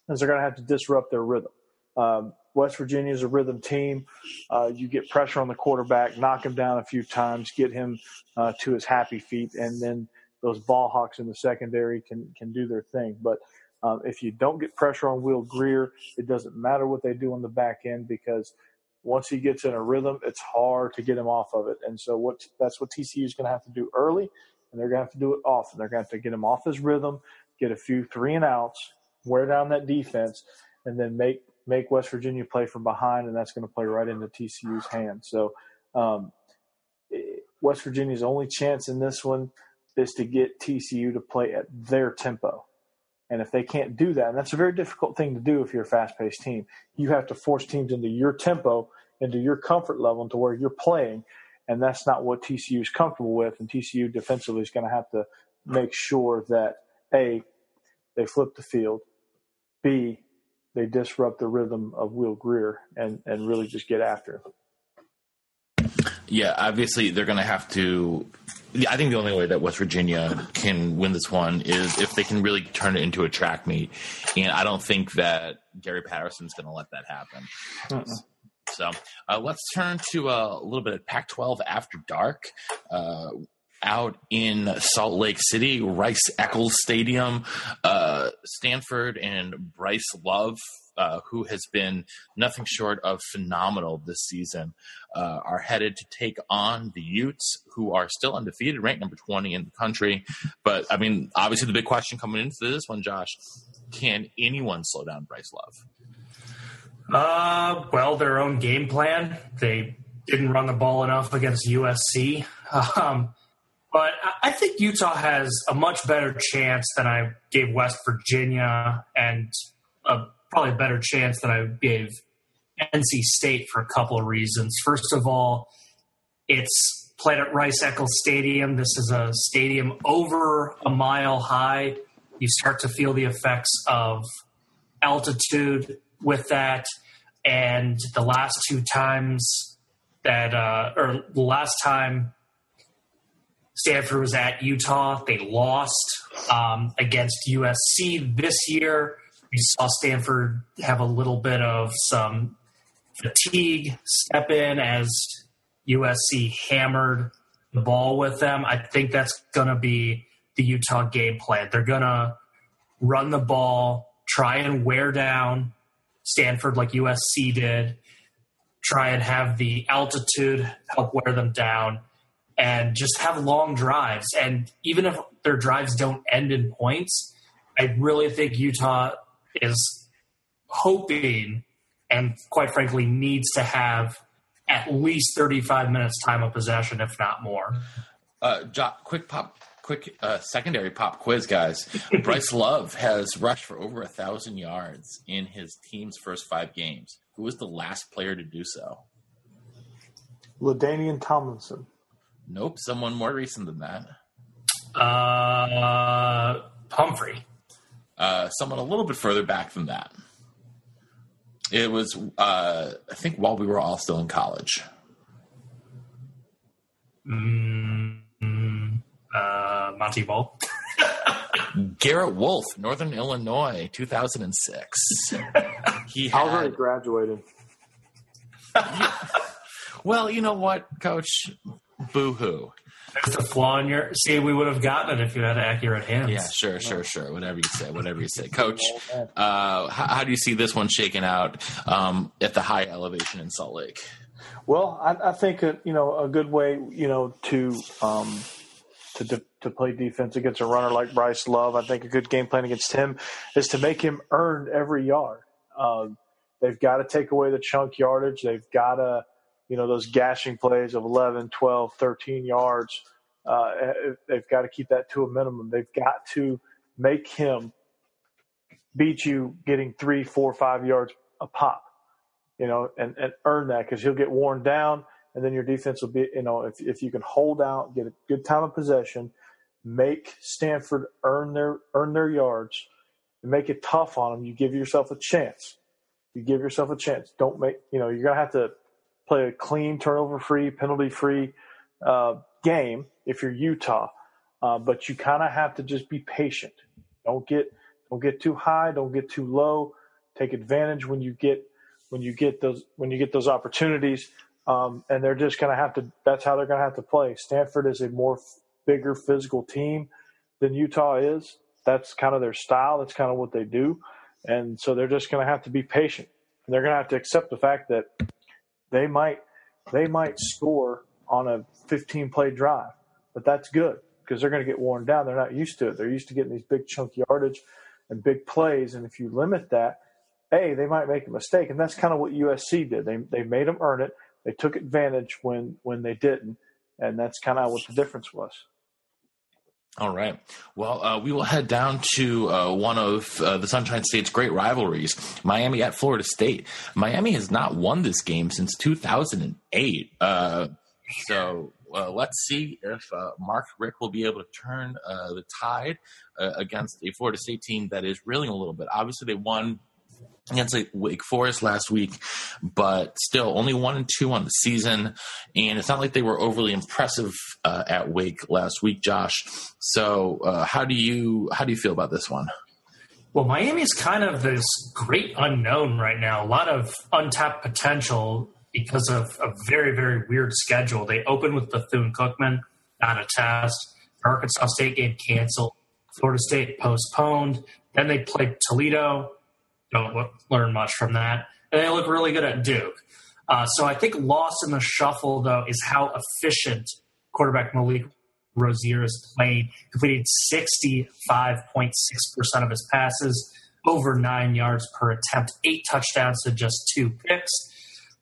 is they're going to have to disrupt their rhythm. Um, West Virginia is a rhythm team. Uh, you get pressure on the quarterback, knock him down a few times, get him uh, to his happy feet, and then those ball hawks in the secondary can can do their thing. But um, if you don't get pressure on Will Grier, it doesn't matter what they do on the back end because once he gets in a rhythm, it's hard to get him off of it. And so what that's what TCU is going to have to do early, and they're going to have to do it often. They're going to have to get him off his rhythm, get a few three and outs, wear down that defense, and then make make West Virginia play from behind, and that's going to play right into TCU's hands. So um, West Virginia's only chance in this one is to get TCU to play at their tempo. And if they can't do that, and that's a very difficult thing to do if you're a fast paced team, you have to force teams into your tempo, into your comfort level, into where you're playing. And that's not what TCU is comfortable with. And TCU defensively is going to have to make sure that A, they flip the field, B, they disrupt the rhythm of Will Grier and, and really just get after him. Yeah, obviously they're going to have to. I think the only way that West Virginia can win this one is if they can really turn it into a track meet, and I don't think that Gary Patterson's going to let that happen. Uh-uh. So uh, let's turn to uh, a little bit of Pac-12 after dark. Uh, out in Salt Lake City, Rice Eccles Stadium, uh, Stanford and Bryce Love uh, who has been nothing short of phenomenal this season, uh, are headed to take on the Utes, who are still undefeated, ranked number 20 in the country. But, I mean, obviously the big question coming into this one, Josh, can anyone slow down Bryce Love? Uh, well, their own game plan. They didn't run the ball enough against USC. Um, but I think Utah has a much better chance than I gave West Virginia and a probably a better chance than I gave NC State for a couple of reasons. First of all, it's played at Rice Eccles Stadium. This is a stadium over a mile high. You start to feel the effects of altitude with that. And the last two times that, uh, or the last time Stanford was at Utah, they lost um, against USC this year we saw Stanford have a little bit of some fatigue step in as USC hammered the ball with them. I think that's going to be the Utah game plan. They're going to run the ball, try and wear down Stanford like USC did, try and have the altitude help wear them down, and just have long drives. And even if their drives don't end in points, I really think Utah is hoping and quite frankly needs to have at least 35 minutes time of possession, if not more. Uh, quick pop, quick uh, secondary pop quiz, guys. Bryce Love has rushed for over a thousand yards in his team's first five games. Who was the last player to do so? LaDainian Tomlinson. Nope, someone more recent than that. Uh, Humphrey uh, someone a little bit further back than that. It was, uh, I think, while we were all still in college. Mm, uh, Montee Ball. Garrett Wolfe, Northern Illinois, 2006. he had, already graduated. well, you know what, Coach? Boo hoo. There's a flaw in your. See, we would have gotten it if you had accurate hands. Yeah, sure, sure, sure. Whatever you say, whatever you say, Coach. Uh, how, how, do you see this one shaking out um, at the high elevation in Salt Lake? Well, I, I think a, you know a good way you know to um, to de- to play defense against a runner like Bryce Love. I think a good game plan against him is to make him earn every yard. Um, they've got to take away the chunk yardage. They've got to you know, those gashing plays of 11, 12, 13 yards. Uh, they've got to keep that to a minimum. They've got to make him beat you getting three, four, five yards a pop. you know, and, and earn that because he'll get worn down, and then your defense will be, you know, if if you can hold out, get a good time of possession, make Stanford earn their earn their yards, and make it tough on them, you give yourself a chance. You give yourself a chance. Don't make, you know, you're gonna have to play a clean, turnover free, penalty free uh, game if you're Utah. Uh, but you kind of have to just be patient. Don't get don't get too high. Don't get too low. Take advantage when you get when you get those when you get those opportunities. Um, and they're just going to have to. That's how they're going to have to play. Stanford is a more f- bigger physical team than Utah is. That's kind of their style. That's kind of what they do. And so they're just going to have to be patient. And they're going to have to accept the fact that they might they might score on a 15 play drive, but that's good because they're going to get worn down. They're not used to it. They're used to getting these big chunk yardage and big plays. And if you limit that, a they might make a mistake, and that's kind of what USC did. They they made them earn it. They took advantage when when they didn't, and that's kind of what the difference was. All right. Well, uh, we will head down to uh, one of uh, the Sunshine State's great rivalries, Miami at Florida State. Miami has not won this game since 2008. Uh, so uh, let's see if uh, Mark Richt will be able to turn the tide against a Florida State team that is reeling a little bit. Obviously, they won against Wake Forest last week, but still only one and two on the season. And it's not like they were overly impressive uh, at Wake last week, Josh. So uh, how do you how do you feel about this one? Well, Miami's kind of this great unknown right now. A lot of untapped potential because of a very very weird schedule. They open with Bethune Cookman, not a test. Arkansas State game canceled. Florida State postponed. Then they played Toledo don't learn much from that. And they look really good at Duke. Uh, so I think lost in the shuffle, though, is how efficient quarterback Malik Rosier is playing. Completed 65.6% of his passes, over nine yards per attempt, eight touchdowns to just two picks.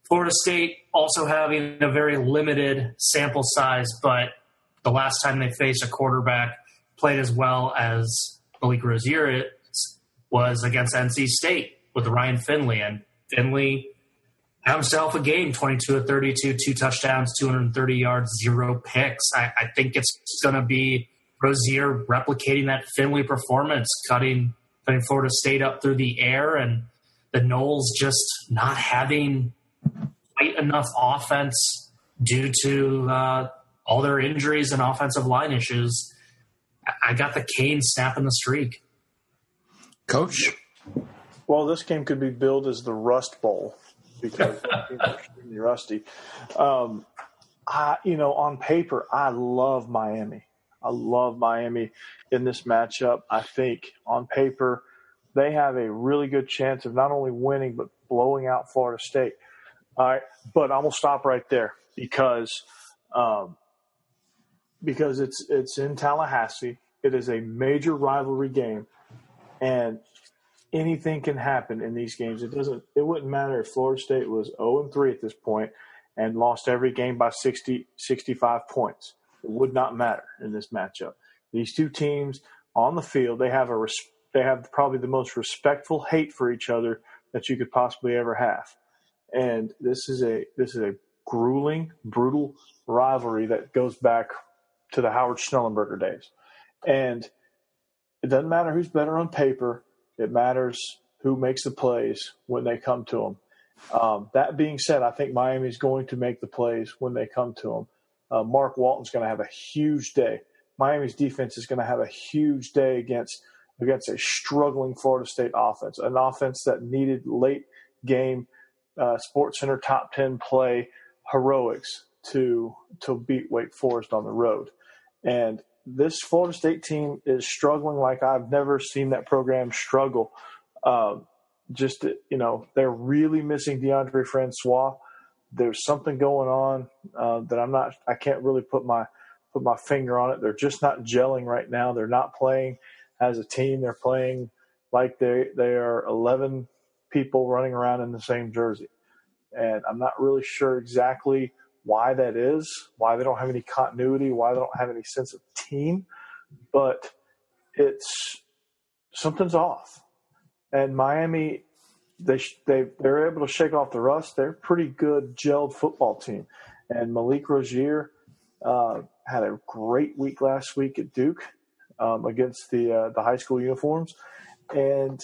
Florida State also having a very limited sample size, but the last time they faced a quarterback played as well as Malik Rosier was against NC State with Ryan Finley, and Finley had himself a game 22 to 32, two touchdowns, 230 yards, zero picks. I, I think it's going to be Rosier replicating that Finley performance, cutting, cutting Florida State up through the air, and the Noles just not having quite enough offense due to uh, all their injuries and offensive line issues. I got the Canes snapping the streak. Coach? Well, this game could be billed as the Rust Bowl because extremely rusty. Um, I, you know, on paper, I love Miami. I love Miami in this matchup. I think on paper, they have a really good chance of not only winning but blowing out Florida State. All right, but I'm gonna stop right there because um, because it's it's in Tallahassee. It is a major rivalry game and anything can happen in these games. It doesn't. It wouldn't matter if Florida State was 0 and 3 at this point and lost every game by 60, 65 points. It would not matter in this matchup. These two teams on the field, they have a they have probably the most respectful hate for each other that you could possibly ever have. And this is a this is a grueling, brutal rivalry that goes back to the Howard Schnellenberger days. And it doesn't matter who's better on paper. It matters who makes the plays when they come to them. Um, that being said, I think Miami is going to make the plays when they come to them. Uh, Mark Walton's going to have a huge day. Miami's defense is going to have a huge day against against a struggling Florida State offense, an offense that needed late game uh, SportsCenter top ten play heroics to to beat Wake Forest on the road. And this Florida State team is struggling like I've never seen that program struggle. Um, just you know, they're really missing Deondre Francois. There's something going on uh, that I'm not. I can't really put my put my finger on it. They're just not gelling right now. They're not playing as a team. They're playing like they they are 11 people running around in the same jersey, and I'm not really sure exactly why that is, why they don't have any continuity, why they don't have any sense of team, but it's something's off. And Miami, they they they're able to shake off the rust. They're a pretty good gelled football team, and Malik Rosier uh, had a great week last week at Duke um, against the uh, the high school uniforms, and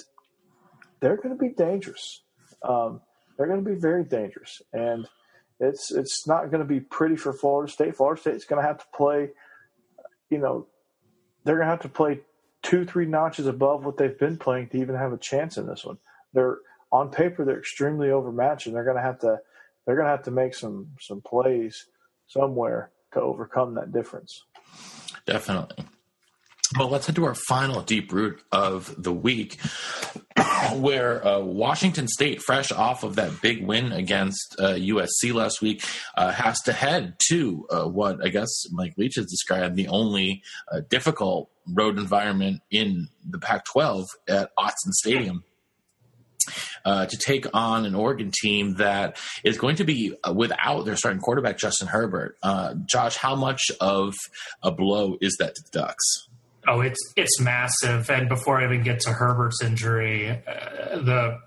they're going to be dangerous. Um, they're going to be very dangerous, and it's it's not going to be pretty for Florida State. Florida State's going to have to play, you know, they're going to have to play two, three notches above what they've been playing to even have a chance in this one. They're on paper they're extremely overmatched, and they're going to have to they're going to have to make some some plays somewhere to overcome that difference. Definitely. Well, let's head to our final deep root of the week, where uh, Washington State, fresh off of that big win against uh, USC last week, uh, has to head to uh, what I guess Mike Leach has described the only uh, difficult road environment in the Pac 12 at Autzen Stadium. Uh, to take on an Oregon team that is going to be uh, without their starting quarterback Justin Herbert. Uh, Josh, how much of a blow is that to the Ducks? Oh, it's it's massive. And before I even get to Herbert's injury, uh, the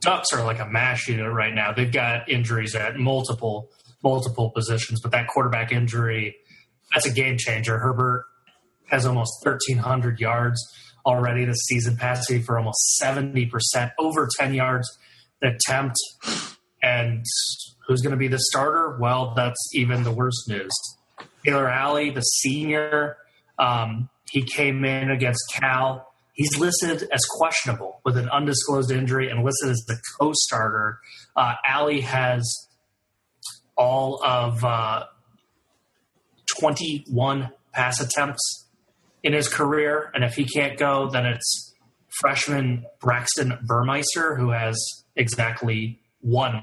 Ducks are like a mash unit right now. They've got injuries at multiple multiple positions, but that quarterback injury, that's a game changer. Herbert has almost 1,300 yards already this season, passing for almost 70%, over 10 yards attempt. And who's going to be the starter? Well, that's even the worst news. Taylor Alie, the senior, um, he came in against Cal. He's listed as questionable with an undisclosed injury and listed as the co starter. Uh, Alie has all of uh, 21 pass attempts in his career. And if he can't go, then it's freshman Braxton Burmeister, who has exactly one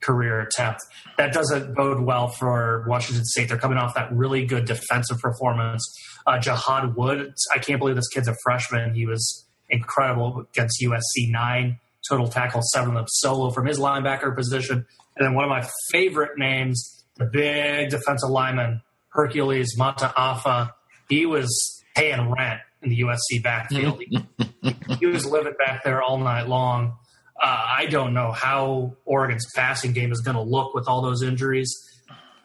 career attempt. That doesn't bode well for Washington State. They're coming off that really good defensive performance. Uh, Jahad Wood, I can't believe this kid's a freshman. He was incredible against USC nine total tackles, seven of them solo from his linebacker position. And then one of my favorite names, the big defensive lineman, Hercules Mataafa. He was paying rent in the USC backfield. he was living back there all night long. Uh, I don't know how Oregon's passing game is going to look with all those injuries.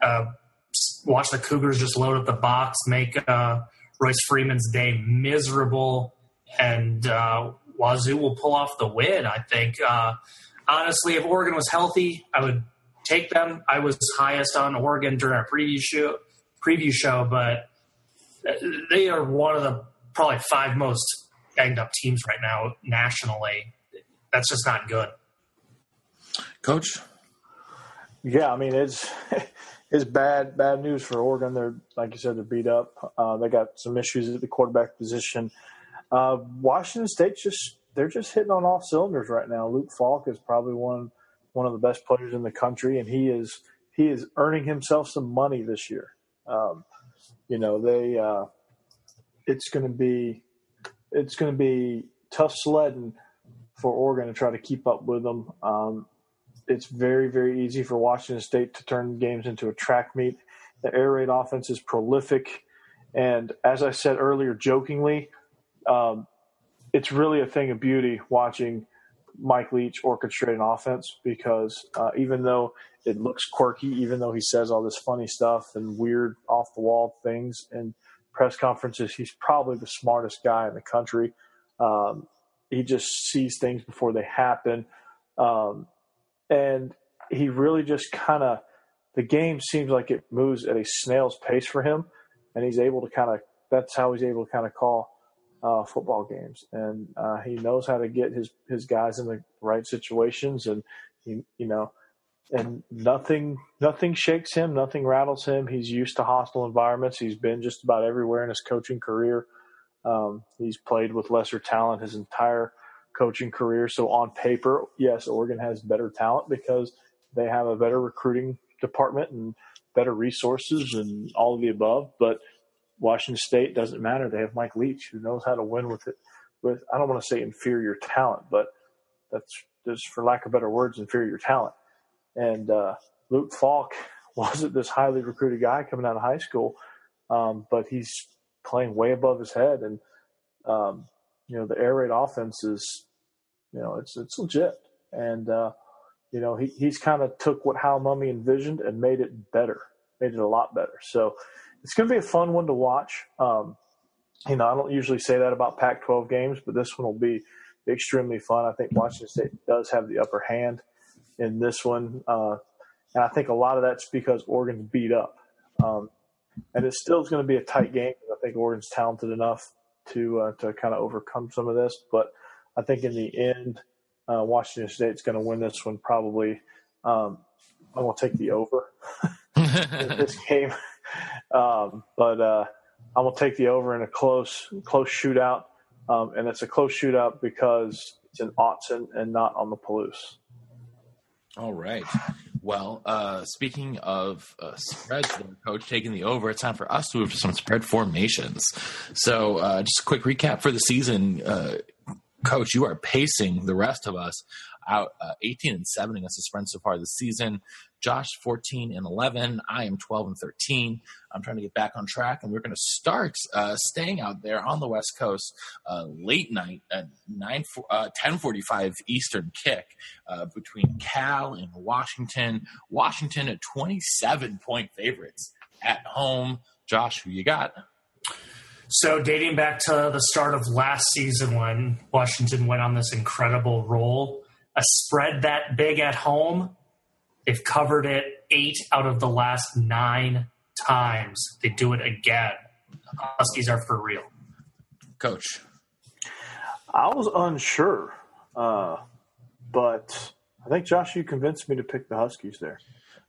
Uh, watch the Cougars just load up the box, make uh, Royce Freeman's day miserable, and uh, Wazoo will pull off the win. I think. Uh, honestly, if Oregon was healthy, I would take them. I was highest on Oregon during our preview show, preview show, but they are one of the probably five most banged up teams right now nationally. That's just not good. Coach? Yeah, I mean it's it's bad bad news for Oregon. They're like you said, they're beat up. Uh, they got some issues at the quarterback position. Uh, Washington State just they're just hitting on all cylinders right now. Luke Falk is probably one one of the best players in the country, and he is he is earning himself some money this year. Um, you know they uh, it's going to be it's going to be tough sledding for Oregon to try to keep up with them. Um, it's very very easy for Washington State to turn games into a track meet. The air raid offense is prolific, and as I said earlier, jokingly, um, it's really a thing of beauty watching Mike Leach orchestrate an offense because uh, even though it looks quirky, even though he says all this funny stuff and weird off the wall things in press conferences, he's probably the smartest guy in the country. Um, he just sees things before they happen. Um, and he really just kind of, the game seems like it moves at a snail's pace for him. And he's able to kind of, that's how he's able to kind of call uh, football games, and uh, he knows how to get his his guys in the right situations, and he, you know, and nothing nothing shakes him, nothing rattles him. He's used to hostile environments. He's been just about everywhere in his coaching career. Um, he's played with lesser talent his entire coaching career. So on paper, yes, Oregon has better talent because they have a better recruiting department and better resources and all of the above. But Washington State doesn't matter. They have Mike Leach who knows how to win with it. With I don't want to say inferior talent, but that's just for lack of better words, inferior talent. And uh, Luke Falk wasn't this highly recruited guy coming out of high school, um, but he's playing way above his head. And um, you know the air raid offense is, you know, it's it's legit. and uh, you know he, he's kind of took what Hal Mumme envisioned and made it better, made it a lot better. So it's going to be a fun one to watch. Um, you know, I don't usually say that about Pac-12 games, but this one will be extremely fun. I think Washington State does have the upper hand in this one, uh, and I think a lot of that's because Oregon's beat up, um, and it still is going to be a tight game. I think Oregon's talented enough to uh, to kind of overcome some of this, but I think in the end, uh, Washington State's going to win this one probably. Um, I'm going to take the over in this game, um, but uh, I'm going to take the over in a close close shootout, um, and it's a close shootout because it's in Autzen and not on the Palouse. All right. Well, uh, speaking of uh, spreads, coach taking the over, it's time for us to move to some spread formations. So, uh, just a quick recap for the season. Uh, coach, you are pacing the rest of us out uh, 18 and 7 against the spread so far this season. Josh 14 and 11. I am 12 and 13. I'm trying to get back on track, and we're going to start uh, staying out there on the West Coast uh, late night at 9 uh, 10:45 Eastern kick uh, between Cal and Washington. Washington at 27 point favorites at home. Josh, who you got? So, dating back to the start of last season when Washington went on this incredible roll, a spread that big at home, they've covered it eight out of the last nine times. They do it again. Huskies are for real. Coach. I was unsure, uh, but I think Josh, you convinced me to pick the Huskies there.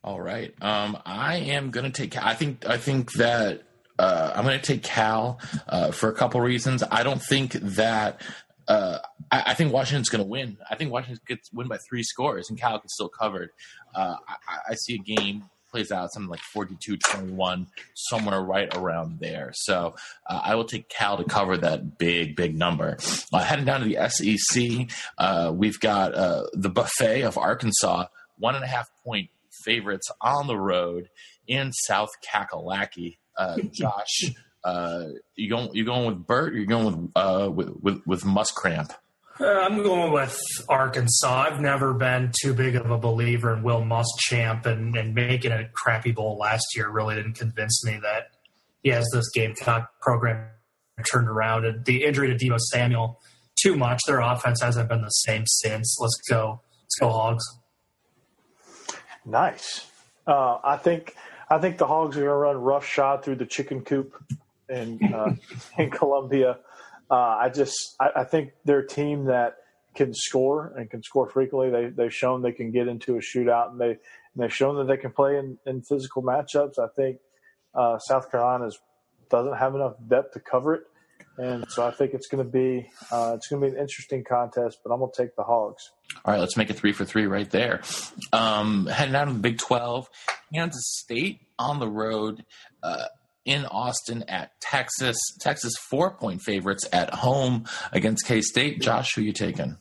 All right. Um, I am going to take. I think. I think that uh, I'm going to take Cal uh, for a couple reasons. I don't think that. Uh, I, I, think Washington's going to win. I think Washington gets win by three scores, and Cal gets still covered. Uh, I, I, see a game plays out something like 42-21, somewhere right around there. So uh, I will take Cal to cover that big, big number. Uh, heading down to the SEC, we've got the buffet of Arkansas, one and a half point favorites on the road in South Kakalaki uh, Josh, uh, you going you going with Bert? Or you going with uh, with with, with Muschamp? Uh, I'm going with Arkansas. I've never been too big of a believer in Will Muschamp, and, and making a crappy bowl last year really didn't convince me that he has this Gamecock program turned around. And the injury to Deebo Samuel, too much. Their offense hasn't been the same since. Let's go. Let's go Hogs. Nice. Uh, I think I think the Hogs are going to run roughshod through the chicken coop in uh, in Columbia. Uh, I just I, I, think they're a team that can score and can score frequently. They they've shown they can get into a shootout and they and they've shown that they can play in, in physical matchups. I think uh, South Carolina doesn't have enough depth to cover it. And so I think it's going to be uh, it's going to be an interesting contest, but I'm going to take the Hogs. All right, let's make it three for three right there. Um, heading out of the Big 12, Kansas State on the road uh, in Austin at Texas. Texas four point favorites at home against K State. Josh, who you taking?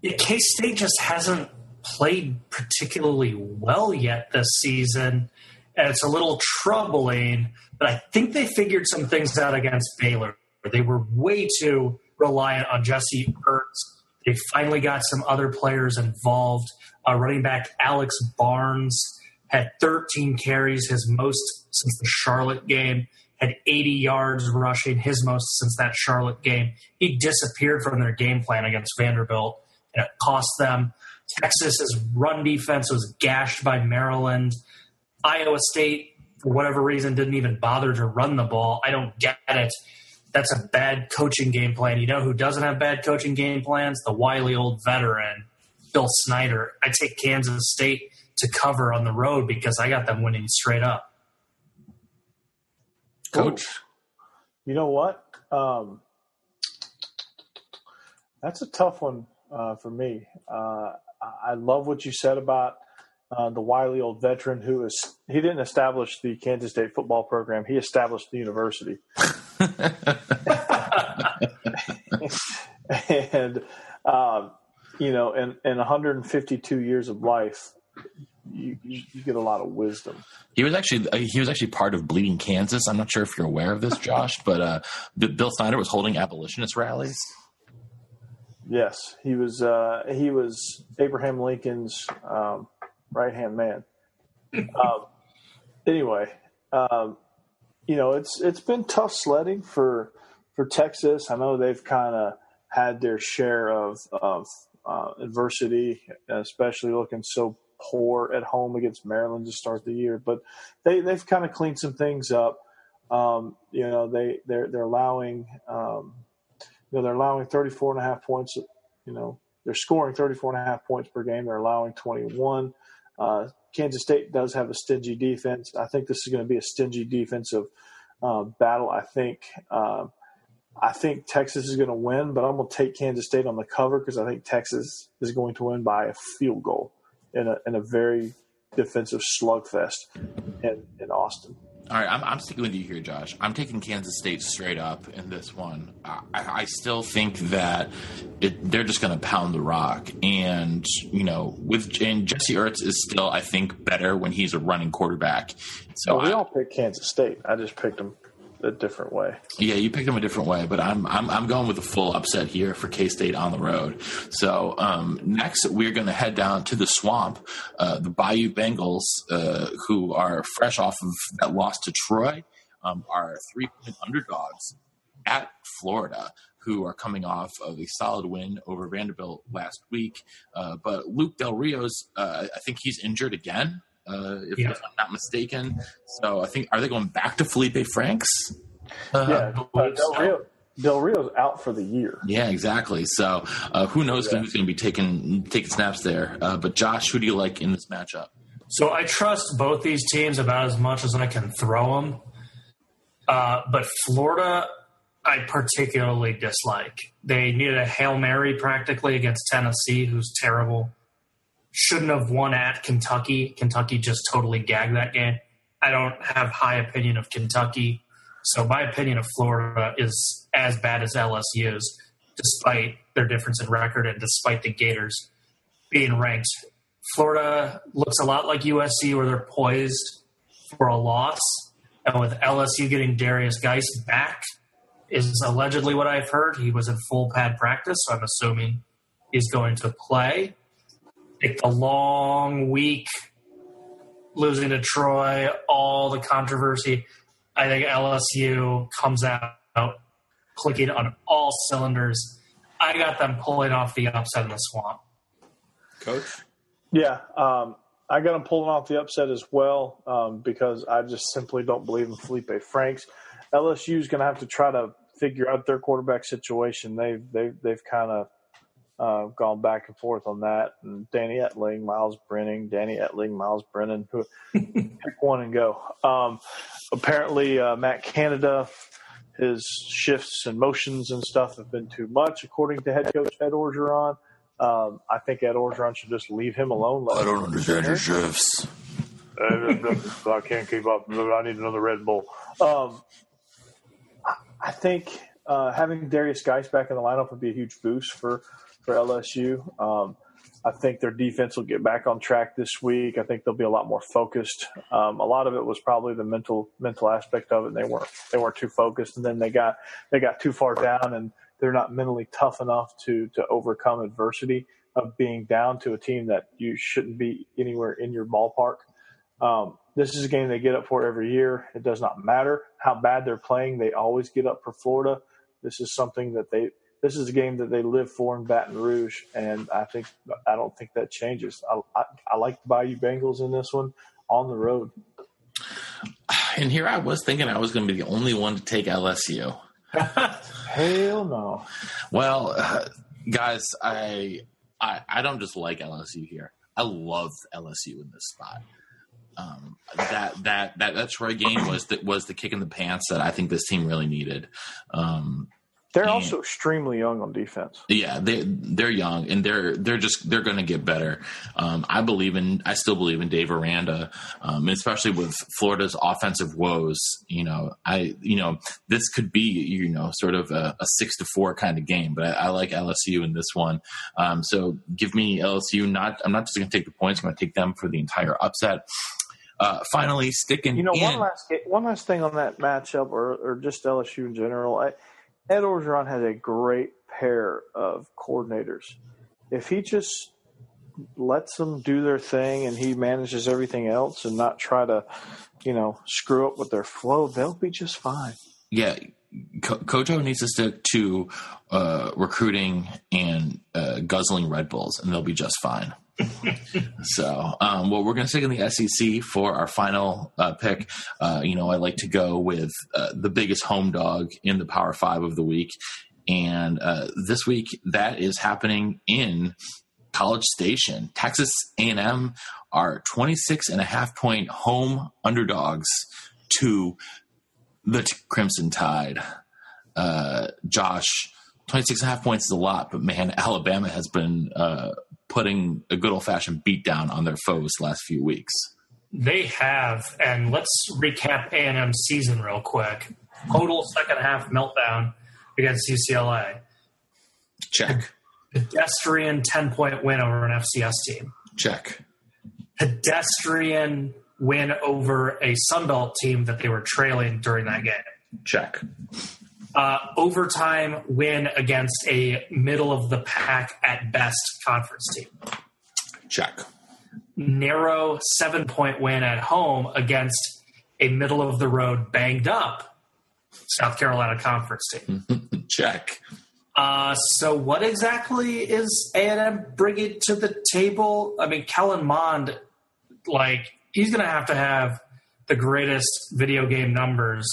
Yeah, K State just hasn't played particularly well yet this season. And it's a little troubling, but I think they figured some things out against Baylor. They were way too reliant on Jesse Ertz. They finally got some other players involved. Uh, running back Alex Barnes had 13 carries, his most since the Charlotte game, had 80 yards rushing, his most since that Charlotte game. He disappeared from their game plan against Vanderbilt, and it cost them. Texas's run defense was gashed by Maryland. Iowa State, for whatever reason, didn't even bother to run the ball. I don't get it that's a bad coaching game plan. You know who doesn't have bad coaching game plans? The wily old veteran, Bill Snyder. I take Kansas State to cover on the road because I got them winning straight up. Coach. You know what? Um, that's a tough one uh, for me. Uh, I love what you said about uh, the wily old veteran who is he didn't establish the Kansas State football program. He established the university. and um, you know, in, in 152 years of life, you, you, get a lot of wisdom. He was actually uh, he was actually part of Bleeding Kansas. I'm not sure if you're aware of this, Josh, but uh, Bill Snyder was holding abolitionist rallies. Yes, he was. Uh, he was Abraham Lincoln's um, right hand man. um, anyway, um, you know it's it's been tough sledding for for Texas. I know they've kind of had their share of of uh, adversity, especially looking so poor at home against Maryland to start the year. But they they've kind of cleaned some things up. Um, you know they they're they're allowing um, you know they're allowing 34 and a half points. You know they're scoring 34 and a half points per game. They're allowing 21. Uh, Kansas State does have a stingy defense. I think this is going to be a stingy defensive uh, battle. I think uh, I think Texas is going to win, but I'm going to take Kansas State on the cover because I think Texas is going to win by a field goal in a in a very defensive slugfest in in Austin. All right, I'm, I'm sticking with you here, Josh. I'm taking Kansas State straight up in this one. I, I still think that it, they're just going to pound the rock, and you know, with and Jesse Ertz is still, I think, better when he's a running quarterback. So well, we I, all picked Kansas State. I just picked them a different way. Yeah, you picked them a different way, but I'm I'm, I'm going with a full upset here for K State on the road. So um, next, we're going to head down to the swamp. Uh, the Bayou Bengals, uh, who are fresh off of that loss to Troy, um, are three point underdogs at Florida. Who are coming off of a solid win over Vanderbilt last week? Uh, but Luke Del Rio's, uh, I think he's injured again uh, if, Yeah. if I'm not mistaken. So I think are they going back to Felipe Franks? Uh, Yeah, Del. Rio Del Rio's out for the year. Yeah, exactly. So uh, who knows Yeah. who's going to be taking taking snaps there? Uh, but Josh, who do you like in this matchup? So I trust both these teams about as much as I can throw them. Uh, but Florida, I particularly dislike. They needed a Hail Mary practically against Tennessee, who's terrible. Shouldn't have won at Kentucky. Kentucky just totally gagged that game. I don't have high opinion of Kentucky. So my opinion of Florida is as bad as LSU's, despite their difference in record and despite the Gators being ranked Florida looks a lot like USC, where they're poised for a loss. And with LSU getting Derrius Guice back, is allegedly what I've heard. He was in full pad practice, so I'm assuming he's going to play. Take the long week, losing to Troy, all the controversy. I think LSU comes out clicking on all cylinders. I got them pulling off the upset in the swamp. Coach. Yeah, um, I got them pulling off the upset as well um, because I just simply don't believe in Felipe Franks. LSU is going to have to try to figure out their quarterback situation. They've they've they've kind of uh, gone back and forth on that. And Danny Etling, Myles Brennan, Danny Etling, Myles Brennan, who pick one and go. Um, apparently, uh, Matt Canada, his shifts and motions and stuff have been too much, according to head coach Ed Orgeron. Um, I think Ed Orgeron should just leave him alone. Let him- understand your shifts. I can't keep up. I need another Red Bull. Um, I think uh, having Derrius Guice back in the lineup would be a huge boost for for LSU. Um, I think their defense will get back on track this week. I think they'll be a lot more focused. Um, a lot of it was probably the mental mental aspect of it. And they weren't they weren't too focused, and then they got they got too far down, and they're not mentally tough enough to to overcome adversity of being down to a team that you shouldn't be anywhere in your ballpark. Um, this is a game they get up for every year. It does not matter how bad they're playing; they always get up for Florida. This is something that they. This is a game that they live for in Baton Rouge, and I think I don't think that changes. I, I, I like the Bayou Bengals in this one on the road. And here I was thinking I was going to be the only one to take LSU. Hell no! Well, uh, guys, I, I I don't just like LSU here. I love LSU in this spot. Um, that that that that Troy game was the, was the kick in the pants that I think this team really needed. Um, They're Yeah. also extremely young on defense. yeah, they they're young and they're they're just they're going to get better. Um, I believe in I still believe in Dave Aranda, um, especially with Florida's offensive woes. You know, I you know this could be you know sort of a, a six to four kind of game, but I, I like LSU in this one. Um, so give me LSU. Not I'm not just going to take the points. I'm going to take them for the entire upset. Uh, finally, sticking You know, in. one last one last thing on that matchup, or or just LSU in general. I, Ed Orgeron has a great pair of coordinators. If he just lets them do their thing and he manages everything else and not try to, you know, screw up with their flow, they'll be just fine. Yeah, Co- Coach O needs to stick to uh, recruiting and uh, guzzling Red Bulls, and they'll be just fine. so, um, well, we're going to stick in the SEC for our final uh, pick. Uh, you know, I like to go with uh, the biggest home dog in the Power Five of the week, and uh, this week that is happening in College Station. Texas A&M are 26 and a half point home underdogs to the t- Crimson Tide. Uh, Josh, 26 and a half points is a lot, but man, Alabama has been uh, putting a good old fashioned beat down on their foes the last few weeks. They have, and let's recap A&M's season real quick. Total second half meltdown against UCLA. Check. Pedestrian 10 point win over an FCS team. Check. Pedestrian win over a Sunbelt team that they were trailing during that game. Check. Uh, overtime win against a middle of the pack at best conference team. Check. Narrow seven point win at home against a middle of the road banged up South Carolina conference team. Check. Uh, so what exactly is A&M bringing to the table? I mean, Kellen Mond, like, he's going to have to have the greatest video game numbers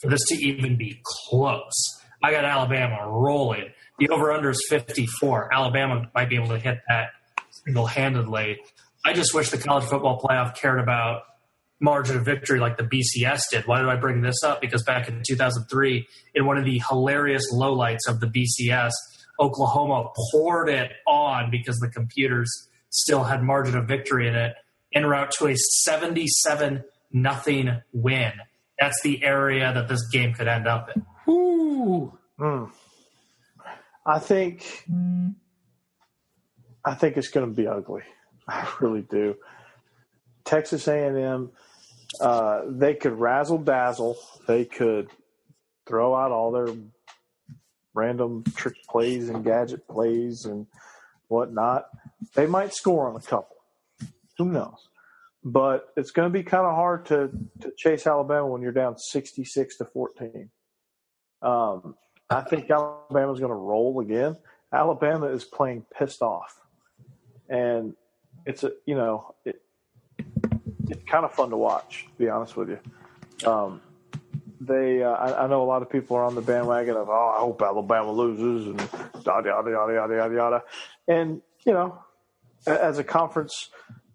for this to even be close. I got Alabama rolling. The over-under is 54. Alabama might be able to hit that single-handedly. I just wish the college football playoff cared about margin of victory like the BCS did. Why do I bring this up? Because back in 2003, in one of the hilarious lowlights of the BCS, Oklahoma poured it on because the computers still had margin of victory in it en route to a 77 nothing win. That's the area that this game could end up in. Ooh. Mm. I think I think it's going to be ugly. I really do. Texas A&M, uh, they could razzle dazzle. They could throw out all their random trick plays and gadget plays and whatnot. They might score on a couple. Who knows? But it's going to be kind of hard to, to chase Alabama when you're down 66 to 14. Um, I think Alabama's going to roll again. Alabama is playing pissed off, and it's a you know it, it's kind of fun to watch. To be honest with you, um, they uh, I, I know a lot of people are on the bandwagon of oh I hope Alabama loses and yada yada yada yada yada and you know as a conference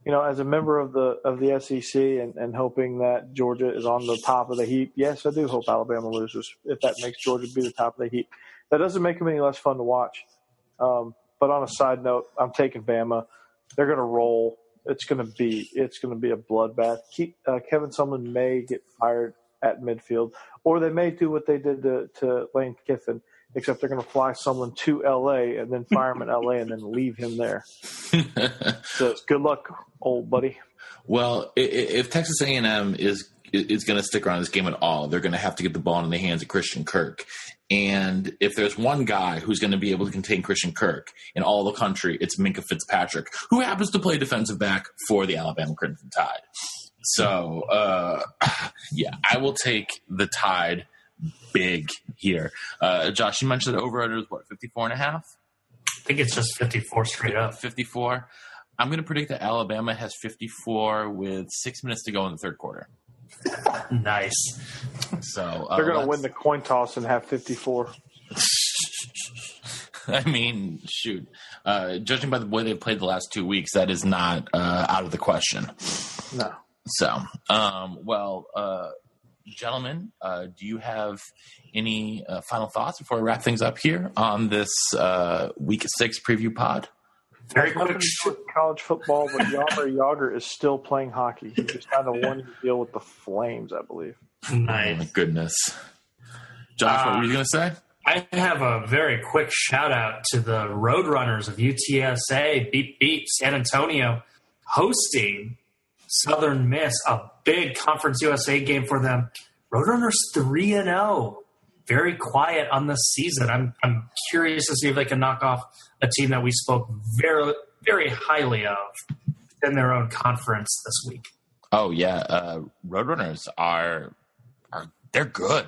you know, as a member of the of the SEC and, and hoping that Georgia is on the top of the heap, yes, I do hope Alabama loses if that makes Georgia be the top of the heap. That doesn't make them any less fun to watch. Um, but on a side note, I'm taking Bama. They're going to roll. It's going to be it's going to be a bloodbath. Uh, Kevin Sumlin may get fired at midfield, or they may do what they did to, to Lane Kiffin, except they're going to fly someone to L.A. and then fire him in L.A. and then leave him there. So good luck, old buddy. Well, if Texas A&M is is going to stick around this game at all, they're going to have to get the ball in the hands of Christian Kirk. And if there's one guy who's going to be able to contain Christian Kirk in all the country, it's Minkah Fitzpatrick, who happens to play defensive back for the Alabama Crimson Tide. So, uh, yeah, I will take the Tide big here. Uh, Josh, you mentioned the over under is what, 54 and a half? I think it's just 54 straight up. 54. I'm going to predict that Alabama has 54 with six minutes to go in the third quarter. Nice. So uh, They're going to win the coin toss and have 54. I mean, shoot. Uh, judging by the way they've played the last two weeks, that is not uh, out of the question. No. So, um, well, uh, gentlemen, uh, do you have any uh, final thoughts before I wrap things up here on this uh, week six preview pod? Very Nothing quick. to do with college football, but Yammer Jagr is still playing hockey. He just had a one year deal with the Flames, I believe. Oh my goodness. Josh, what were you going to say? I have a very quick shout out to the Roadrunners of UTSA, beat beat San Antonio, hosting Southern Miss, a big Conference USA game for them. Roadrunners three and zero very quiet on this season. I'm I'm curious to see if they can knock off a team that we spoke very very highly of in their own conference this week. Oh yeah, uh, Roadrunners are are they're good.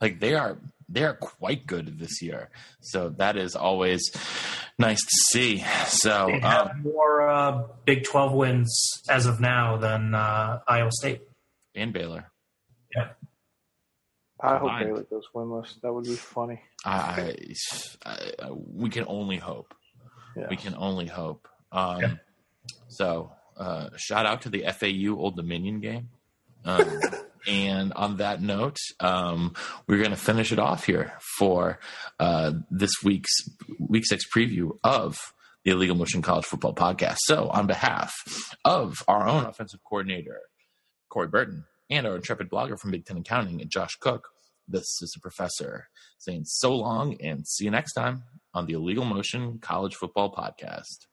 Like they are they are quite good this year. So that is always nice to see. So They have um, more uh, Big Twelve wins as of now than uh, Iowa State. and Baylor. Yeah. I hope Fine. Baylor goes winless. That would be funny. I, I, I we can only hope. Yeah. We can only hope. Um, Yeah. So uh, shout out to the FAU Old Dominion game. Um, and on that note, um, we're going to finish it off here for uh, this week's week six preview of the Illegal Motion College Football Podcast. So, on behalf of our own offensive coordinator, Corey Burton, and our intrepid blogger from Big Ten Accounting, Josh Cook, this is the professor saying so long and see you next time on the Illegal Motion College Football Podcast.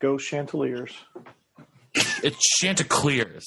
Go Chanticleers. It's Chanticleers.